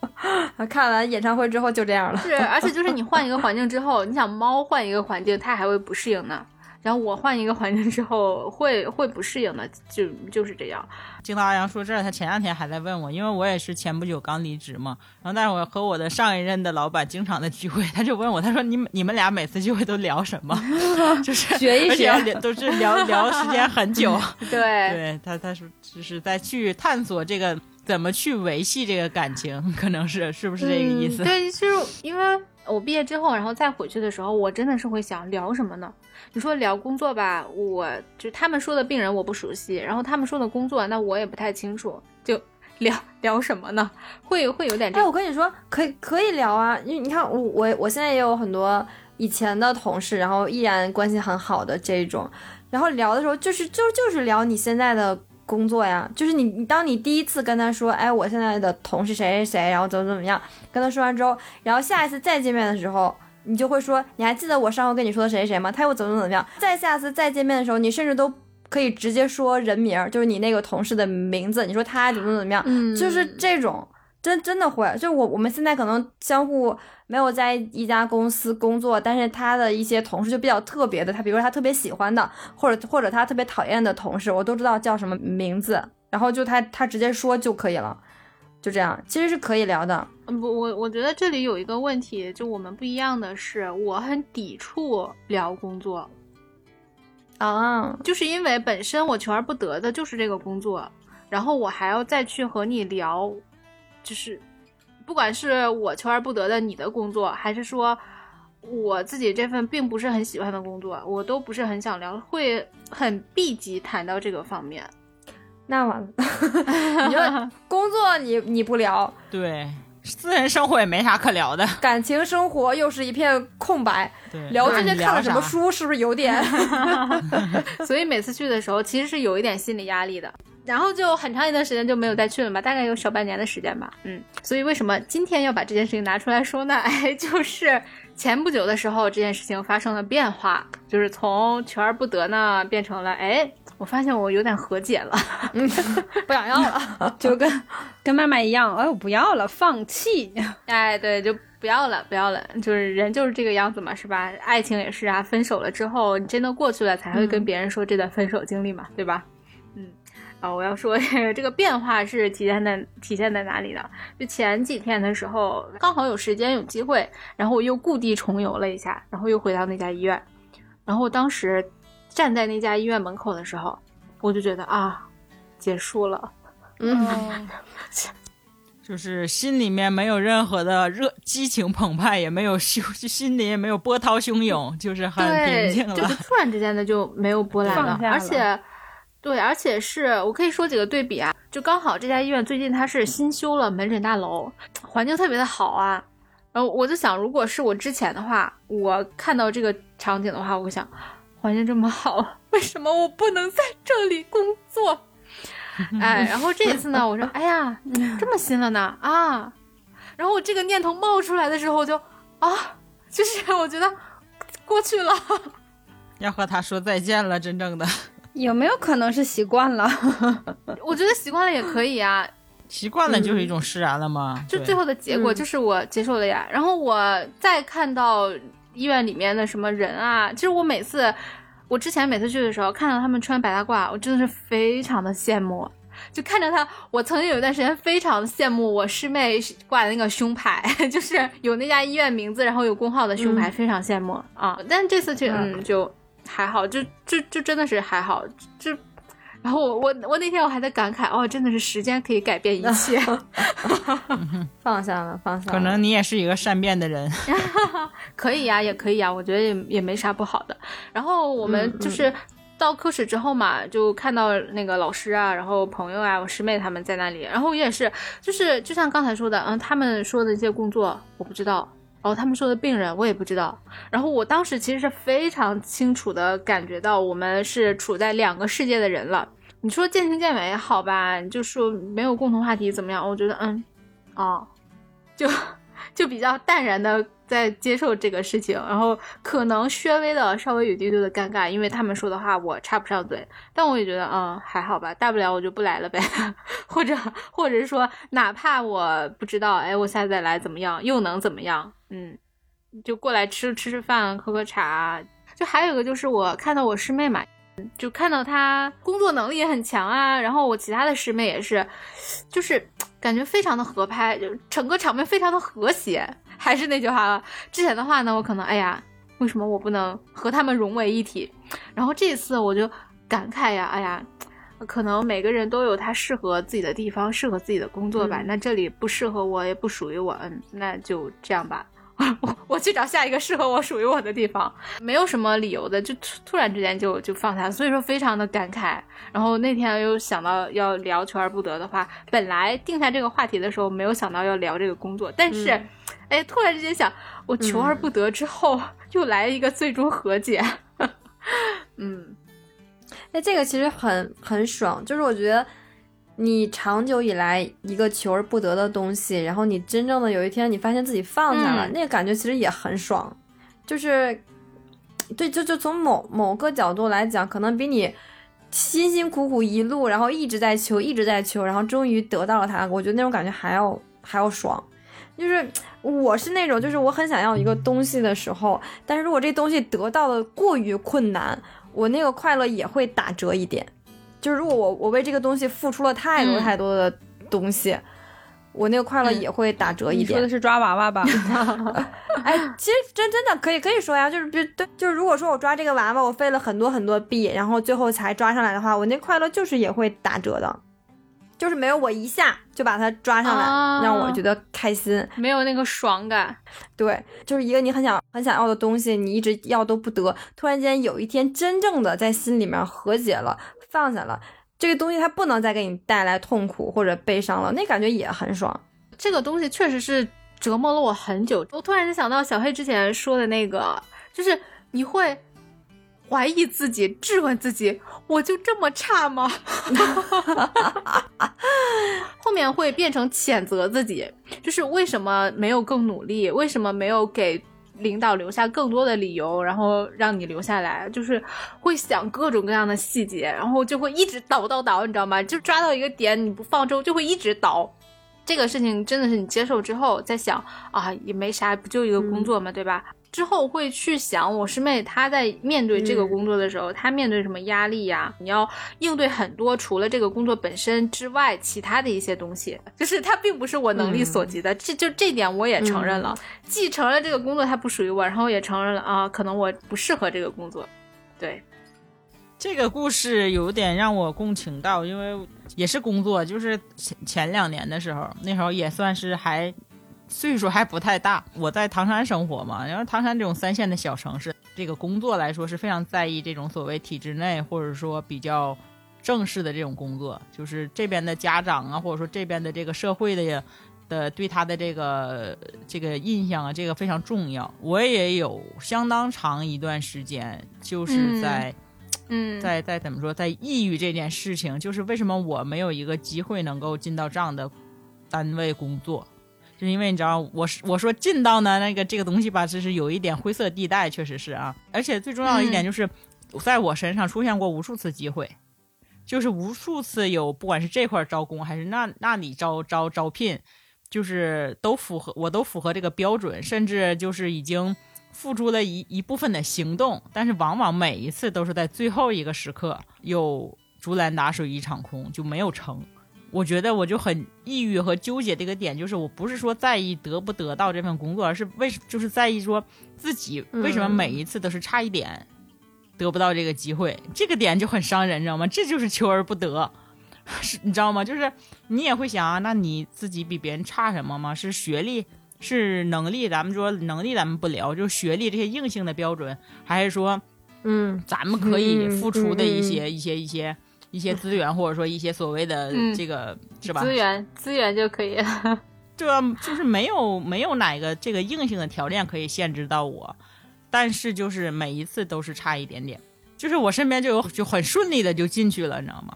看完演唱会之后就这样了。是，而且就是你换一个环境之后，你想猫换一个环境，它还会不适应呢。然后我换一个环境之后，会会不适应的，就就是这样。听到阿阳说这儿，他前两天还在问我，因为我也是前不久刚离职嘛，然后但是我和我的上一任的老板经常的聚会，他就问我，他说你你们俩每次聚会都聊什么？就是学一学而且要聊都是聊聊时间很久。对，对他他说就是在去探索这个怎么去维系这个感情，可能是是不是这个意思？嗯对，就是因为我毕业之后，然后再回去的时候，我真的是会想聊什么呢？你说聊工作吧，我就他们说的病人我不熟悉，然后他们说的工作，那我也不太清楚，就 聊聊什么呢？会会有点这哎，我跟你说，可以可以聊啊，因为你看我我我现在也有很多以前的同事，然后依然关系很好的这种，然后聊的时候就是就就是聊你现在的工作呀，就是你你当你第一次跟他说，哎，我现在的同事谁谁谁，然后怎么怎么样，跟他说完之后，然后下一次再见面的时候。你就会说，你还记得我上回跟你说的谁谁谁吗？他又怎么怎么样？再下次再见面的时候，你甚至都可以直接说人名，就是你那个同事的名字。你说他怎么怎么样，嗯就是这种，真真的会。就我我们现在可能相互没有在一家公司工作，但是他的一些同事就比较特别的，他比如说他特别喜欢的，或者或者他特别讨厌的同事，我都知道叫什么名字，然后就他他直接说就可以了，就这样，其实是可以聊的。嗯不，我我觉得这里有一个问题，就我们不一样的是，我很抵触聊工作，啊，就是因为本身我求而不得的就是这个工作，然后我还要再去和你聊，就是不管是我求而不得的你的工作，还是说我自己这份并不是很喜欢的工作，我都不是很想聊，会很避忌谈到这个方面。那完了，你说 工作你你不聊，对，私人生活也没啥可聊的。感情生活又是一片空白，对，聊最近看了什么？书是不是有点？所以每次去的时候，其实是有一点心理压力的。然后就很长一段时间就没有再去了嘛，大概有小半年的时间吧。嗯，所以为什么今天要把这件事情拿出来说呢？哎，就是前不久的时候，这件事情发生了变化，就是从求而不得呢变成了哎，我发现我有点和解了。不想要了。就跟跟麦麦一样，哎，我不要了，放弃。哎，对，就不要了，不要了，就是人就是这个样子嘛，是吧？爱情也是啊，分手了之后，你真的过去了，才会跟别人说这段分手经历嘛，对吧？嗯，啊，我要说 这个变化是体现在体现在哪里呢？就前几天的时候，刚好有时间有机会，然后我又故地重游了一下，然后又回到那家医院，然后我当时站在那家医院门口的时候，我就觉得啊，结束了。嗯，就是心里面没有任何的热激情澎湃，也没有汹，心里也没有波涛汹涌，就是很平，静了。就是突然之间的就没有波澜了而且，对，而且是我可以说几个对比啊，就刚好这家医院最近它是新修了门诊大楼，环境特别的好啊。然后我就想，如果是我之前的话，我看到这个场景的话，我会想，环境这么好，为什么我不能在这里工作？哎，然后这一次呢，我说，哎呀，这么新了呢啊！然后我这个念头冒出来的时候，我就啊，就是我觉得过去了。要和他说再见了，真正的有没有可能是习惯了？我觉得习惯了也可以啊，习惯了就是一种释然了嘛。对就最后的结果嗯就是我接受了呀。然后我再看到医院里面的什么人啊，其实我每次我之前每次去的时候，看到他们穿白大褂，我真的是非常的羡慕。就看着他，我曾经有一段时间非常羡慕我师妹挂的那个胸牌，就是有那家医院名字，然后有工号的胸牌，非常羡慕啊。但这次去，嗯，就还好，就就就真的是还好，就。然后我我我那天我还在感慨，哦，真的是时间可以改变一切。放下了，放下了。可能你也是一个善变的人。可以呀，也可以呀，我觉得也也没啥不好的。然后我们就是到科室之后嘛，就看到那个老师啊，然后朋友啊，我师妹他们在那里，然后我也是，就是就像刚才说的，嗯，他们说的一些工作我不知道。然后他们说的病人我也不知道，然后我当时其实是非常清楚的感觉到我们是处在两个世界的人了。你说渐行渐远也好吧，就说没有共同话题怎么样？我觉得嗯，哦，就就比较淡然的在接受这个事情，然后可能稍微的稍微有丢丢的尴尬，因为他们说的话我插不上嘴，但我也觉得嗯还好吧，大不了我就不来了呗，或者或者是说哪怕我不知道，哎，我下次再来怎么样，又能怎么样？嗯，就过来吃吃吃饭，喝喝茶。就还有一个就是我看到我师妹嘛，就看到他工作能力也很强啊，然后我其他的师妹也是，就是感觉非常的合拍，就整个场面非常的和谐。还是那句话了，之前的话呢，我可能哎呀，为什么我不能和他们融为一体？然后这次我就感慨呀，哎呀。可能每个人都有他适合自己的地方，适合自己的工作吧。嗯那这里不适合我，也不属于我，嗯，那就这样吧。我 我去找下一个适合我、属于我的地方，没有什么理由的，就突突然之间就就放下，所以说非常的感慨。然后那天又想到要聊求而不得的话，本来定下这个话题的时候没有想到要聊这个工作，但是，嗯哎，突然之间想，我求而不得之后，又来一个最终和解。嗯，哎，这个其实很很爽，就是我觉得你长久以来一个求而不得的东西，然后你真正的有一天你发现自己放下了，嗯那个感觉其实也很爽，就是对，就就从某某个角度来讲，可能比你辛辛苦苦一路，然后一直在求，一直在求，然后终于得到了它，我觉得那种感觉还要还要爽。就是我是那种，就是我很想要一个东西的时候，但是如果这东西得到的过于困难，我那个快乐也会打折一点。就是如果我我为这个东西付出了太多嗯太多的东西，我那个快乐嗯也会打折一点你说的。是抓娃娃吧？哎，其实真真的可以可以说呀，就是比如对，就是如果说我抓这个娃娃，我费了很多很多币，然后最后才抓上来的话，我那快乐就是也会打折的，就是没有我一下就把它抓上来，啊让我觉得开心。没有那个爽感。对，就是一个你很想很想要的东西，你一直要都不得，突然间有一天真正的在心里面和解了，放下了。这个东西它不能再给你带来痛苦或者悲伤了，那感觉也很爽。这个东西确实是折磨了我很久。我突然就想到小黑之前说的那个，就是你会怀疑自己、质问自己，我就这么差吗？后面会变成谴责自己，就是为什么没有更努力？为什么没有给领导留下更多的理由，然后让你留下来？就是会想各种各样的细节，然后就会一直倒倒倒，你知道吗？就抓到一个点，你不放之后就会一直倒。这个事情真的是你接受之后再想啊，也没啥，不就一个工作嘛，对吧？之后会去想我师妹她在面对这个工作的时候，她面对什么压力呀？你要应对很多除了这个工作本身之外其他的一些东西，就是它并不是我能力所及的，这就这点我也承认了，既承认这个工作它不属于我，然后也承认了啊，可能我不适合这个工作，对。这个故事有点让我共情到，因为也是工作，就是前前两年的时候，那时候也算是还岁数还不太大。我在唐山生活嘛，然后唐山这种三线的小城市，这个工作来说是非常在意这种所谓体制内或者说比较正式的这种工作，就是这边的家长啊，或者说这边的这个社会的呀。的对他的这个这个印象啊，这个非常重要。我也有相当长一段时间，就是在，嗯，在在怎么说，在抑郁这件事情，就是为什么我没有一个机会能够进到这样的单位工作，就因为你知道，我是我说进到呢那个这个东西吧，就是有一点灰色地带，确实是啊。而且最重要的一点就是，在我身上出现过无数次机会，就是无数次有不管是这块招工还是那那里招招招聘。就是都符合，我都符合这个标准，甚至就是已经付出了一一部分的行动，但是往往每一次都是在最后一个时刻又竹篮打水一场空，就没有成。我觉得我就很抑郁和纠结的一个点，就是我不是说在意得不得到这份工作，而是为就是在意说自己为什么每一次都是差一点得不到这个机会，这个点就很伤人，你知道吗？这就是求而不得。是，你知道吗？就是你也会想啊，那你自己比别人差什么吗？是学历，是能力？咱们说能力，咱们不聊，就是学历这些硬性的标准，还是说，嗯，咱们可以付出的一些一些一些一些资源，或者说一些所谓的这个是吧？资源资源就可以，对 啊？就是没有没有哪个这个硬性的条件可以限制到我，但是就是每一次都是差一点点，就是我身边就有就很顺利的就进去了，你知道吗？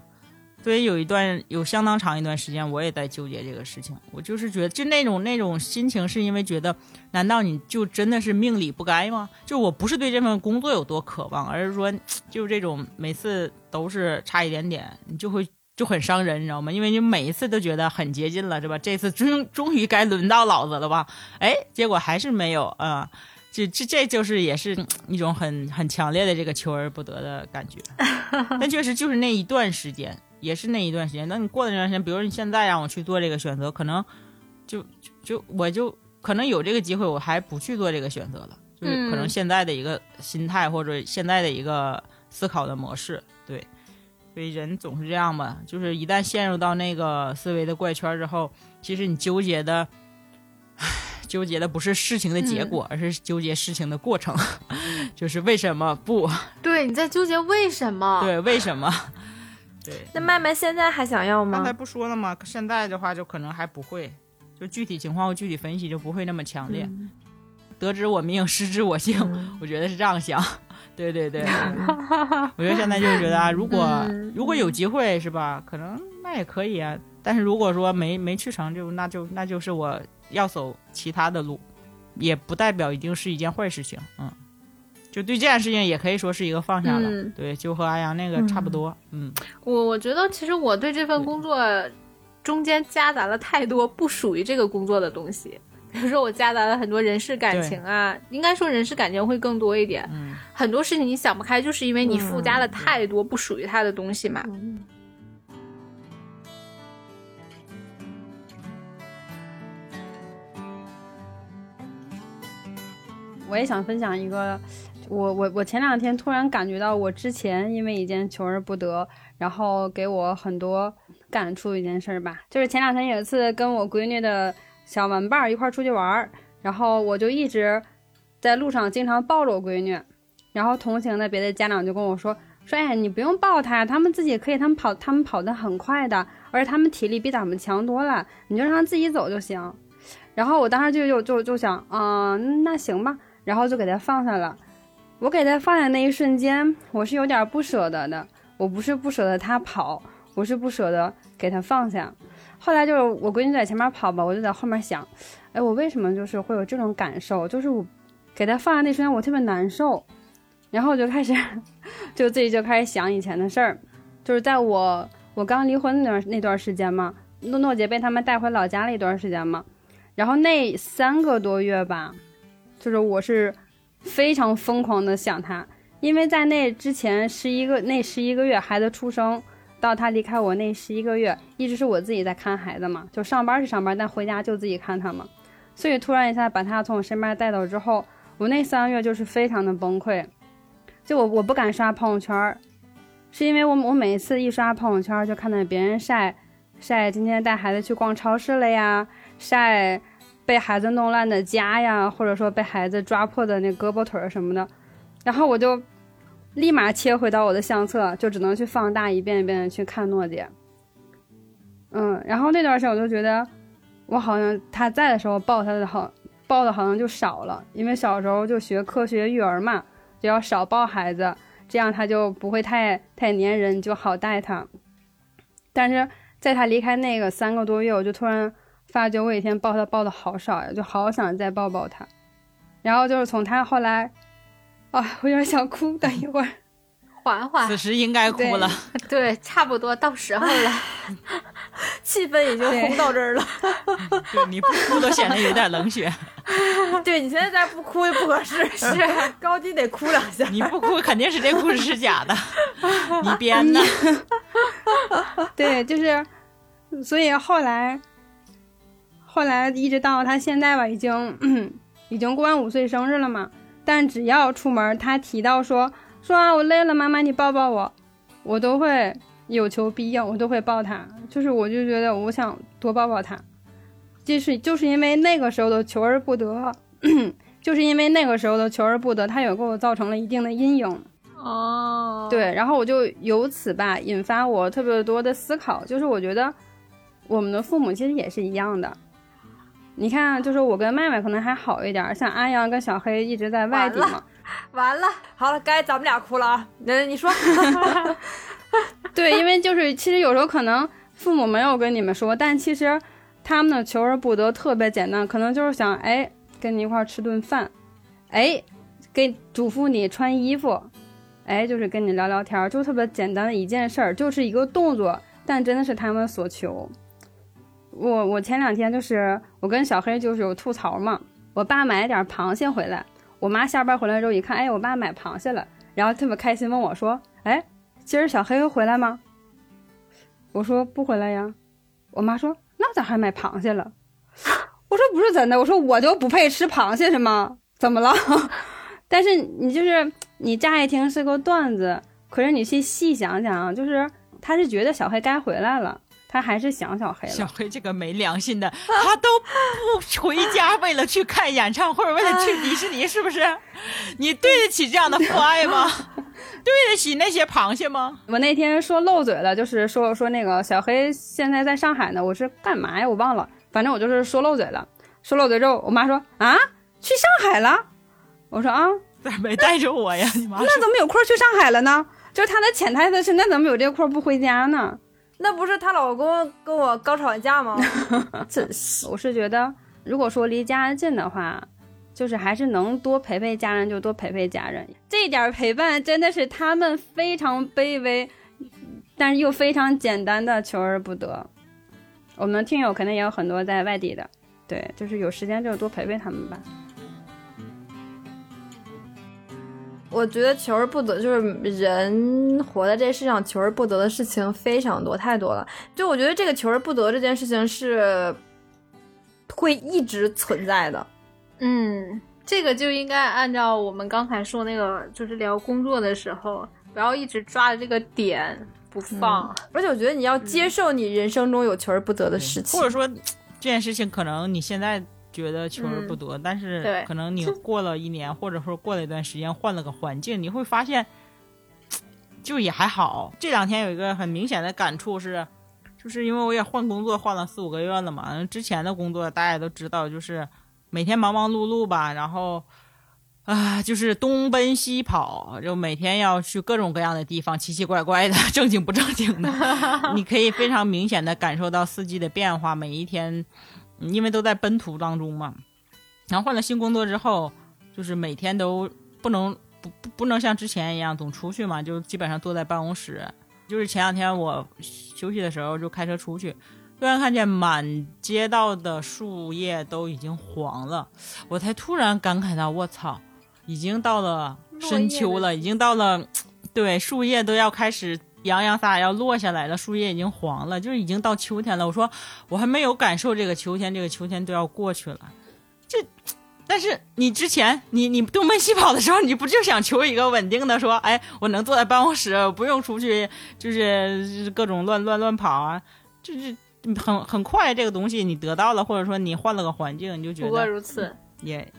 所以有一段有相当长一段时间，我也在纠结这个事情。我就是觉得，就那种那种心情，是因为觉得，难道你就真的是命里不该吗？就我不是对这份工作有多渴望，而是说，就是这种每次都是差一点点，你就会就很伤人，你知道吗？因为你每一次都觉得很接近了，是吧？这次终 终于该轮到老子了吧？哎，结果还是没有啊！这这这就是也是一种很很强烈的这个求而不得的感觉。但确实就是那一段时间。也是那一段时间，那你过了那段时间，比如你现在让我去做这个选择，可能就就我就可能有这个机会，我还不去做这个选择了，就是可能现在的一个心态或者现在的一个思考的模式，对，所以人总是这样吧，就是一旦陷入到那个思维的怪圈之后，其实你纠结的，纠结的不是事情的结果，而是纠结事情的过程，就是为什么不？对，你在纠结为什么？对，为什么？对，那麦麦现在还想要吗？刚才不说了吗？现在的话就可能还不会，就具体情况具体分析就不会那么强烈。得之我命，失之我幸，我觉得是这样想。对对对，我觉得现在就是觉得啊，如果如果有机会是吧？可能那也可以啊。但是如果说没没去成就，那就那就是我要走其他的路，也不代表一定是一件坏事情。嗯。就对这件事情也可以说是一个放下了，对，就和阿阳那个差不多。嗯，我我觉得其实我对这份工作中间夹杂了太多不属于这个工作的东西，比如说我夹杂了很多人事感情啊，应该说人事感情会更多一点。嗯，很多事情你想不开，就是因为你附加了太多不属于他的东西嘛。我也想分享一个。我我我前两天突然感觉到，我之前因为一件求而不得，然后给我很多感触一件事儿吧。就是前两天有一次跟我闺女的小玩伴儿一块儿出去玩儿，然后我就一直在路上经常抱着我闺女，然后同行的别的家长就跟我说说，哎，你不用抱她，他们自己可以，他们跑他们跑得很快的，而且他们体力比咱们强多了，你就让他自己走就行。然后我当时就就就就想，嗯，那行吧，然后就给他放下了。我给他放下那一瞬间，我是有点不舍得的。我不是不舍得他跑，我是不舍得给他放下。后来就是我闺女在前面跑吧，我就在后面想，哎，我为什么就是会有这种感受？就是我给他放下那瞬间，我特别难受。然后我就开始，就自己就开始想以前的事儿，就是在我我刚离婚那段那段时间嘛，诺诺姐被他们带回老家了一段时间嘛，然后那三个多月吧，就是我是。非常疯狂的想他，因为在那之前十一个那十一个月孩子出生到他离开我那十一个月，一直是我自己在看孩子嘛，就上班是上班，但回家就自己看他嘛。所以突然一下把他从我身边带走之后，我那三个月就是非常的崩溃，就我我不敢刷朋友圈，是因为我我每一次一刷朋友圈，就看到别人晒晒今天带孩子去逛超市了呀，晒被孩子弄烂的家呀，或者说被孩子抓破的那胳膊腿儿什么的，然后我就立马切回到我的相册，就只能去放大一遍一遍的去看诺姐。嗯，然后那段时间我就觉得，我好像他在的时候抱他的好抱的好像就少了，因为小时候就学科学育儿嘛，就要少抱孩子，这样他就不会太太粘人，就好带他。但是在他离开那个三个多月，我就突然发觉我以前抱他抱的好少呀，就好想再抱抱他。然后就是从他后来，啊，我有点想哭，等一会儿。缓缓此，时应该哭了。对，差不多到时候了。气氛已经红到这儿了。对你不哭都显得有点冷血，对你现在再不哭也不合适，是高低得哭两下。你不哭肯定是这故事是假的，你编的。对，就是，所以后来，后来一直到他现在吧，已经、已经过完五岁生日了嘛。但只要出门，他提到说说啊，我累了，妈妈你抱抱我，我都会有求必应，我都会抱他。就是我就觉得我想多抱抱他，就是就是因为那个时候的求而不得，就是因为那个时候的求而不得，他也给我造成了一定的阴影。哦，对，然后我就由此吧引发我特别多的思考，就是我觉得我们的父母其实也是一样的。你看，就是我跟麦麦可能还好一点儿，像阿阳跟小黑一直在外地完嘛，完了，好了，该咱们俩哭了啊！那你说 对，因为就是其实有时候可能父母没有跟你们说，但其实他们的求而不得特别简单，可能就是想哎跟你一块儿吃顿饭，哎给嘱咐你穿衣服，哎就是跟你聊聊天儿，就特别简单的一件事儿，就是一个动作，但真的是他们所求。我我前两天就是我跟小黑就是有吐槽嘛，我爸买了点螃蟹回来，我妈下班回来之后一看，哎，我爸买螃蟹了，然后特别开心问我说，哎，今儿小黑回来吗？我说不回来呀。我妈说那咋还买螃蟹了？我说不是真的，我说我就不配吃螃蟹是吗？怎么了？但是你就是你乍一听是个段子，可是你去细想想啊，就是他是觉得小黑该回来了，他还是想小黑了。小黑这个没良心的，他都不回家，为了去看演唱会，为了去迪士尼，是不是？你对得起这样的父爱吗？对得起那些螃蟹吗？我那天说漏嘴了，就是说说那个小黑现在在上海呢，我是干嘛呀？我忘了，反正我就是说漏嘴了。说漏嘴之后，我妈说啊，去上海了。我说啊，咋没带着我呀？你妈那怎么有空去上海了呢？就是他的潜台词是，那怎么有这空不回家呢？那不是她老公跟我刚吵完架吗？真是，我是觉得，如果说离家近的话，就是还是能多陪陪家人就多陪陪家人。这一点陪伴真的是他们非常卑微，但是又非常简单的求而不得。我们听友肯定也有很多在外地的，对，就是有时间就多陪陪他们吧。我觉得求而不得，就是人活在这世上，求而不得的事情非常多，太多了。就我觉得这个求而不得这件事情是会一直存在的。嗯，这个就应该按照我们刚才说那个，就是聊工作的时候，不要一直抓着这个点不放。而且我觉得你要接受你人生中有求而不得的事情或，者说这件事情可能你现在觉得求而不得，但是可能你过了一年，或者说过了一段时间，换了个环境，你会发现，就也还好。这两天有一个很明显的感触是，就是因为我也换工作换了四五个月了嘛，之前的工作大家也都知道，就是每天忙忙碌碌吧，然后。啊，就是东奔西跑，就每天要去各种各样的地方，奇奇怪怪的，正经不正经的。你可以非常明显的感受到四季的变化，每一天，嗯因为都在奔途当中嘛。然后换了新工作之后，就是每天都不能不不不能像之前一样总出去嘛，就基本上坐在办公室。就是前两天我休息的时候就开车出去，突然看见满街道的树叶都已经黄了，我才突然感慨到，我操，已经到了深秋了，已经到了，对，树叶都要开始洋洋洒洒要落下来了，树叶已经黄了，就是已经到秋天了。我说我还没有感受这个秋天，这个秋天都要过去了，这但是你之前你你东奔西跑的时候，你不就想求一个稳定的，说，哎，我能坐在办公室，不用出去，就是各种乱乱乱跑啊，就是很很快这个东西你得到了，或者说你换了个环境，你就觉得不过如此。也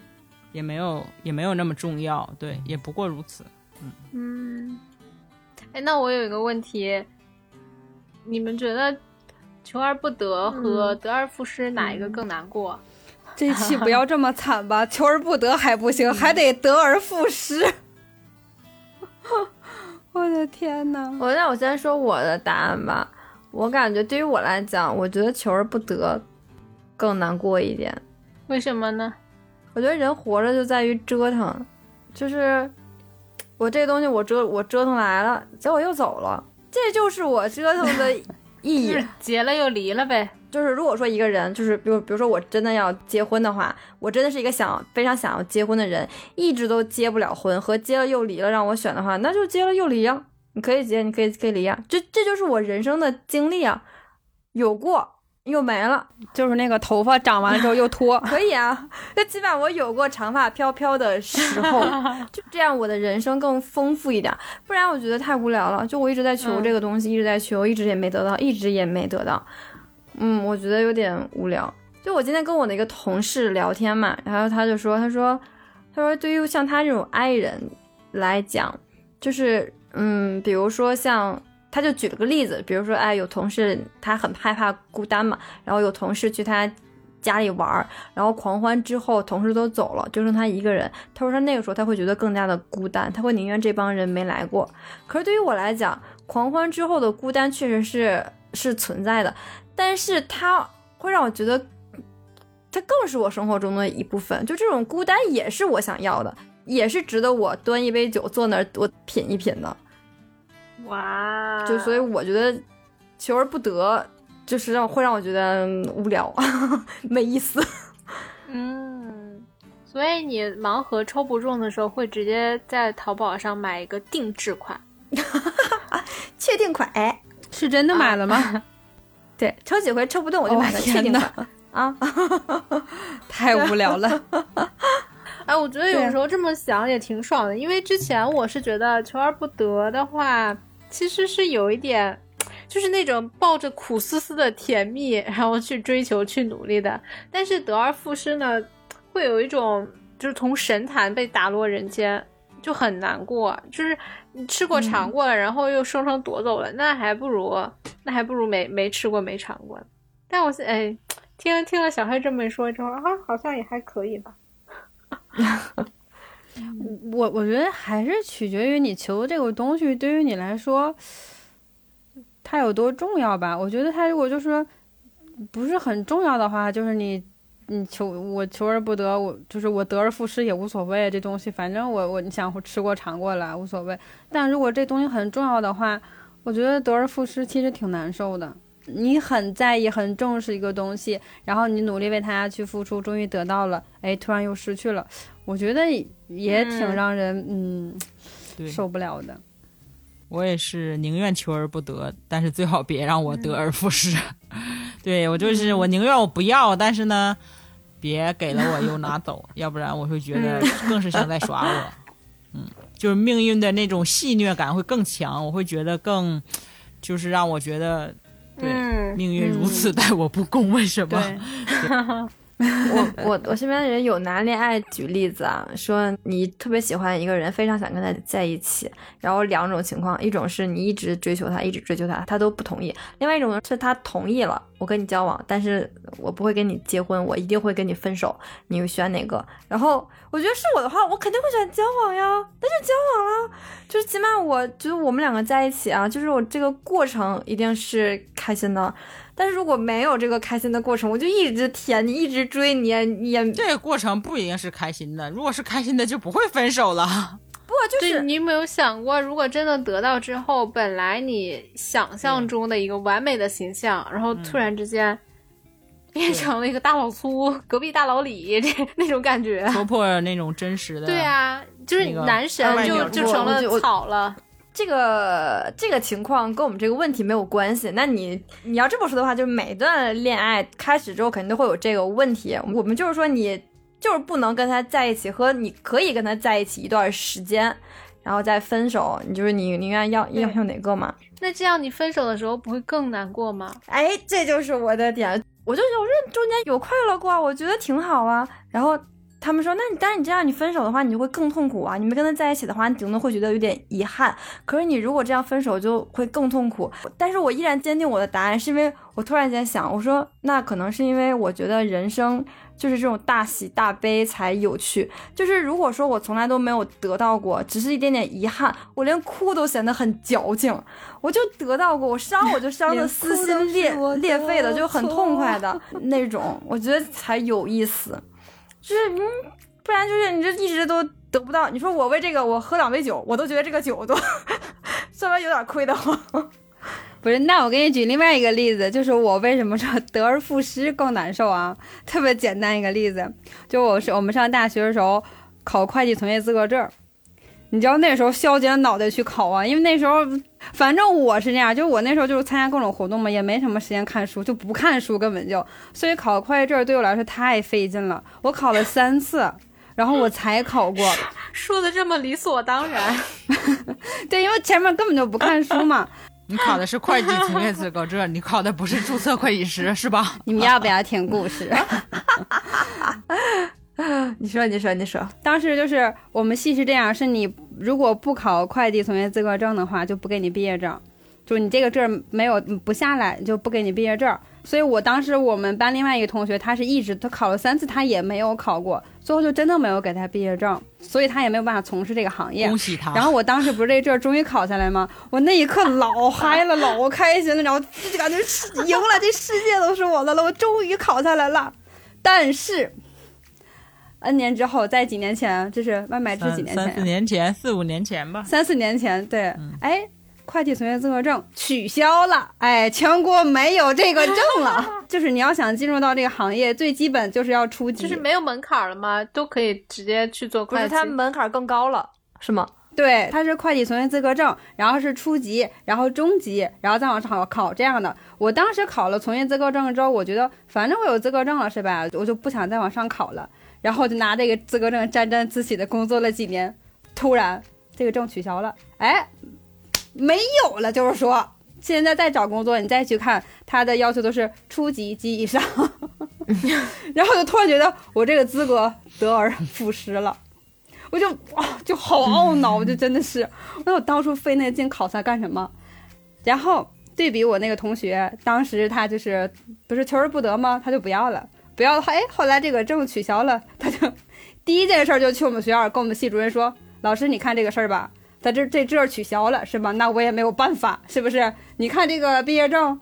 也没有也没有那么重要，对，也不过如此。嗯，哎，那我有一个问题，你们觉得求而不得和得而复失哪一个更难过？这期不要这么惨吧，求而不得还不行，还得得而复失。我的天呐，我那我先说我的答案吧。我感觉对于我来讲，我觉得求而不得更难过一点。为什么呢？我觉得人活着就在于折腾，就是我这东西我折我折腾来了，结果又走了，这就是我折腾的 意义。结了又离了呗。就是如果说一个人，就是比如比如说我真的要结婚的话，我真的是一个想非常想要结婚的人，一直都结不了婚，和结了又离了让我选的话，那就结了又离呀。你可以结，你可以可以离呀，这这就是我人生的经历啊，有过又没了，就是那个头发长完了之后又脱，可以啊。那起码我有过长发飘飘的时候，就这样我的人生更丰富一点。不然我觉得太无聊了，就我一直在求这个东西，一直在求，一直也没得到，一直也没得到。嗯，我觉得有点无聊。就我今天跟我的一个同事聊天嘛，然后他就说，他说，他说对于像他这种 I 人来讲，就是嗯，比如说像，他就举了个例子，比如说哎，有同事他很害怕孤单嘛，然后有同事去他家里玩，然后狂欢之后，同事都走了，就剩他一个人。他说他那个时候他会觉得更加的孤单，他会宁愿这帮人没来过。可是对于我来讲，狂欢之后的孤单确实是是存在的。但是它会让我觉得，它更是我生活中的一部分。就这种孤单也是我想要的，也是值得我端一杯酒坐那儿我品一品的。哇！就所以我觉得求而不得，就是让会让我觉得无聊，没意思。嗯，所以你盲盒抽不中的时候，会直接在淘宝上买一个定制款，确定款。哎，是真的买了吗？对，抽几回抽不动，我就买个确定款、啊。太无聊了。哎，我觉得有时候这么想也挺爽的，因为之前我是觉得求而不得的话，其实是有一点，就是那种抱着苦思思的甜蜜，然后去追求、去努力的。但是得而复失呢，会有一种就是从神坛被打落人间，就很难过。就是你吃过尝过了，然后又生生夺走了，那还不如那还不如没没吃过没尝过。但我现哎，听听了小黑这么一说之后，啊，好像也还可以吧。我我觉得还是取决于你求的这个东西对于你来说，它有多重要吧。我觉得它如果就是不是很重要的话，就是你你求我求而不得，我就是我得而复失也无所谓。这东西反正我我你想吃过尝过了无所谓。但如果这东西很重要的话，我觉得得而复失其实挺难受的。你很在意、很重视一个东西，然后你努力为它去付出，终于得到了，哎，突然又失去了，我觉得也挺让人嗯对，受不了的。我也是宁愿求而不得，但是最好别让我得而复失。对我就是我宁愿我不要，但是呢，别给了我又拿走，要不然我会觉得更是像在耍我。嗯，就是命运的那种戏虐感会更强，我会觉得更，就是让我觉得，对，嗯命运如此待我不公，为什么？我我我身边的人有拿恋爱举例子啊，说你特别喜欢一个人，非常想跟他在一起，然后两种情况，一种是你一直追求他，一直追求他，他都不同意；另外一种是他同意了，我跟你交往，但是我不会跟你结婚，我一定会跟你分手，你选哪个？然后我觉得是我的话，我肯定会选交往呀，那就交往了，就是起码我觉得我们两个在一起啊，就是我这个过程一定是开心的。但是如果没有这个开心的过程，我就一直舔你，一直追你，你也这个过程不一定是开心的，如果是开心的就不会分手了。不就是你有没有想过，如果真的得到之后，本来你想象中的一个完美的形象，然后突然之间变成了一个大老粗、隔壁大老李 这那种感觉。戳破那种真实的。对啊，就是男神就就成了草了。这个这个情况跟我们这个问题没有关系。那你你要这么说的话，就是每段恋爱开始之后肯定都会有这个问题。我们就是说你就是不能跟他在一起，和你可以跟他在一起一段时间，然后再分手，你就是你宁愿要要要哪个嘛？那这样你分手的时候不会更难过吗？哎，这就是我的点，我就有认中间有快乐过啊，我觉得挺好啊。然后他们说，那你但是你这样你分手的话，你就会更痛苦啊。你没跟他在一起的话，你顶多会觉得有点遗憾。可是你如果这样分手，就会更痛苦。但是我依然坚定我的答案，是因为我突然间想，我说那可能是因为我觉得人生就是这种大喜大悲才有趣。就是如果说我从来都没有得到过，只是一点点遗憾，我连哭都显得很矫情。我就得到过，我伤我就伤的撕心裂 裂肺的，就很痛快的 那种，我觉得才有意思。就是嗯，不然就是你这一直都得不到。你说我为这个我喝两杯酒，我都觉得这个酒都 稍微有点亏得慌。不是，那我给你举另外一个例子，就是我为什么说得而复失更难受啊？特别简单一个例子，就我是我们上大学的时候考会计从业资格证，你知道那时候削尖脑袋去考啊，因为那时候反正我是那样，就我那时候就是参加各种活动嘛，也没什么时间看书，就不看书根本就，所以考会计证对我来说太费劲了，我考了三次。然后我才考过，说的这么理所当然，对，因为前面根本就不看书嘛。你考的是会计从业资格证，你考的不是注册会计师是吧？你们要不要听故事？你说，你说，你说，当时就是我们系是这样，是你如果不考会计从业资格证的话，就不给你毕业证，就是你这个证没有不下来，就不给你毕业证。所以我当时我们班另外一个同学，他是一直他考了三次，他也没有考过，最后就真的没有给他毕业证，所以他也没有办法从事这个行业。恭喜他！然后我当时不是这证终于考下来吗？我那一刻老嗨了，老开心了，然后就感觉赢了，这世界都是我的了，我终于考下来了。但是。N 年之后，在几年前，就是外卖这几年前，三四年前，四五年前吧。三四年前，对，哎，会计从业资格证取消了，哎，全国没有这个证了。就是你要想进入到这个行业，最基本就是要初级，就是没有门槛了吗？都可以直接去做会计。不是，它门槛更高了，是吗？对，它是会计从业资格证，然后是初级，然后中级，然后再往上考考这样的。我当时考了从业资格证之后，我觉得反正我有资格证了，是吧？我就不想再往上考了。然后就拿这个资格证沾沾自喜的工作了几年，突然这个证取消了，哎，没有了。就是说，现在再找工作，你再去看他的要求都是初级及以上，然后就突然觉得我这个资格得而复失了，我就啊就好懊恼，我就真的是，那我当初费那劲考它干什么？然后对比我那个同学，当时他就是不是求而不得吗？他就不要了。不要的话，哎，后来这个证取消了，他就第一件事就去我们学校跟我们系主任说：“老师，你看这个事儿吧，他这这证取消了，是吧？那我也没有办法，是不是？你看这个毕业证，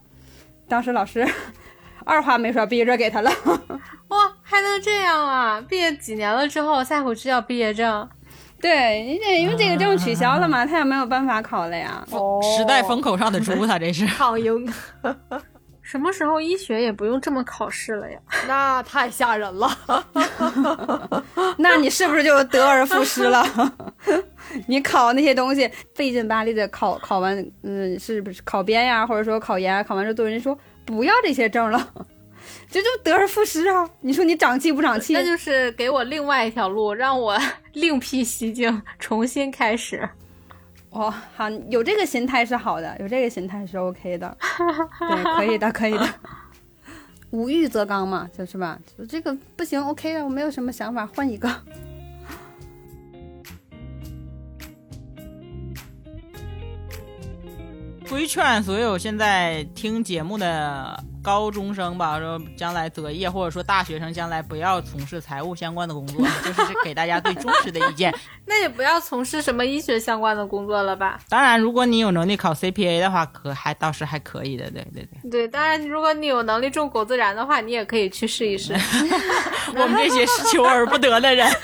当时老师 二话没说，毕业证给他了。哇，还能这样啊？毕业几年了之后再回去要毕业证？对，因为因为这个证取消了嘛，他也没有办法考了呀。哦，时代风口上的猪，他这是抗英。什么时候医学也不用这么考试了呀？那太吓人了。那你是不是就得而复失了？你考那些东西费劲巴力的考，考完，嗯，是不是考编呀，或者说考研，考完之后对人说不要这些证了，这就得而复失啊！你说你长气不长气？那就是给我另外一条路，让我另辟蹊径，重新开始。哦，好，有这个心态是好的，有这个心态是 OK 的，对，可以的，可以的。无欲则刚嘛，就是吧？这个不行，OK 的，我没有什么想法，换一个。规劝所有现在听节目的。高中生吧，说将来择业，或者说大学生将来不要从事财务相关的工作，就是给大家最忠实的意见。那也不要从事什么医学相关的工作了吧？当然，如果你有能力考 CPA 的话，可还倒是还可以的。对对对。对，当然，如果你有能力种狗自然的话，你也可以去试一试。我们这些是求而不得的人。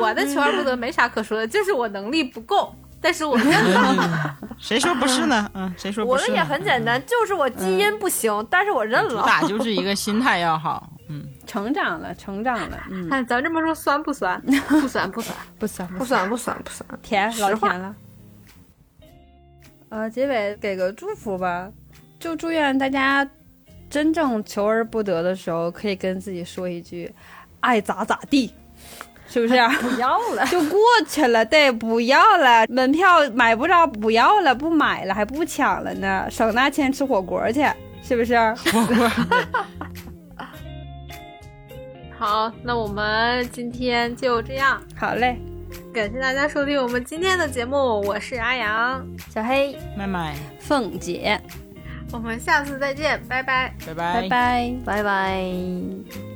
我的求而不得没啥可说的，就是我能力不够。但是我认了，谁说不是呢？嗯，谁说不是？我的也很简单，就是我基因不行，但是我认了。主打就是一个心态要好，嗯，成长了，成长了，嗯。看咱这么说酸 不酸？不酸，不酸，不酸，不酸，不酸，不酸，甜，老甜了。呃，结尾给个祝福吧，就祝愿大家真正求而不得的时候，可以跟自己说一句：“爱咋咋地。”是不是？不要了，就过去了，对，不要了，门票买不着，不要了，不买了，还不抢了呢，省那钱吃火锅去，是不是？好，那我们今天就这样，好嘞，感谢大家收听我们今天的节目，我是阿阳，小黑，麦麦，凤姐，我们下次再见，拜拜，拜拜。拜拜。拜拜。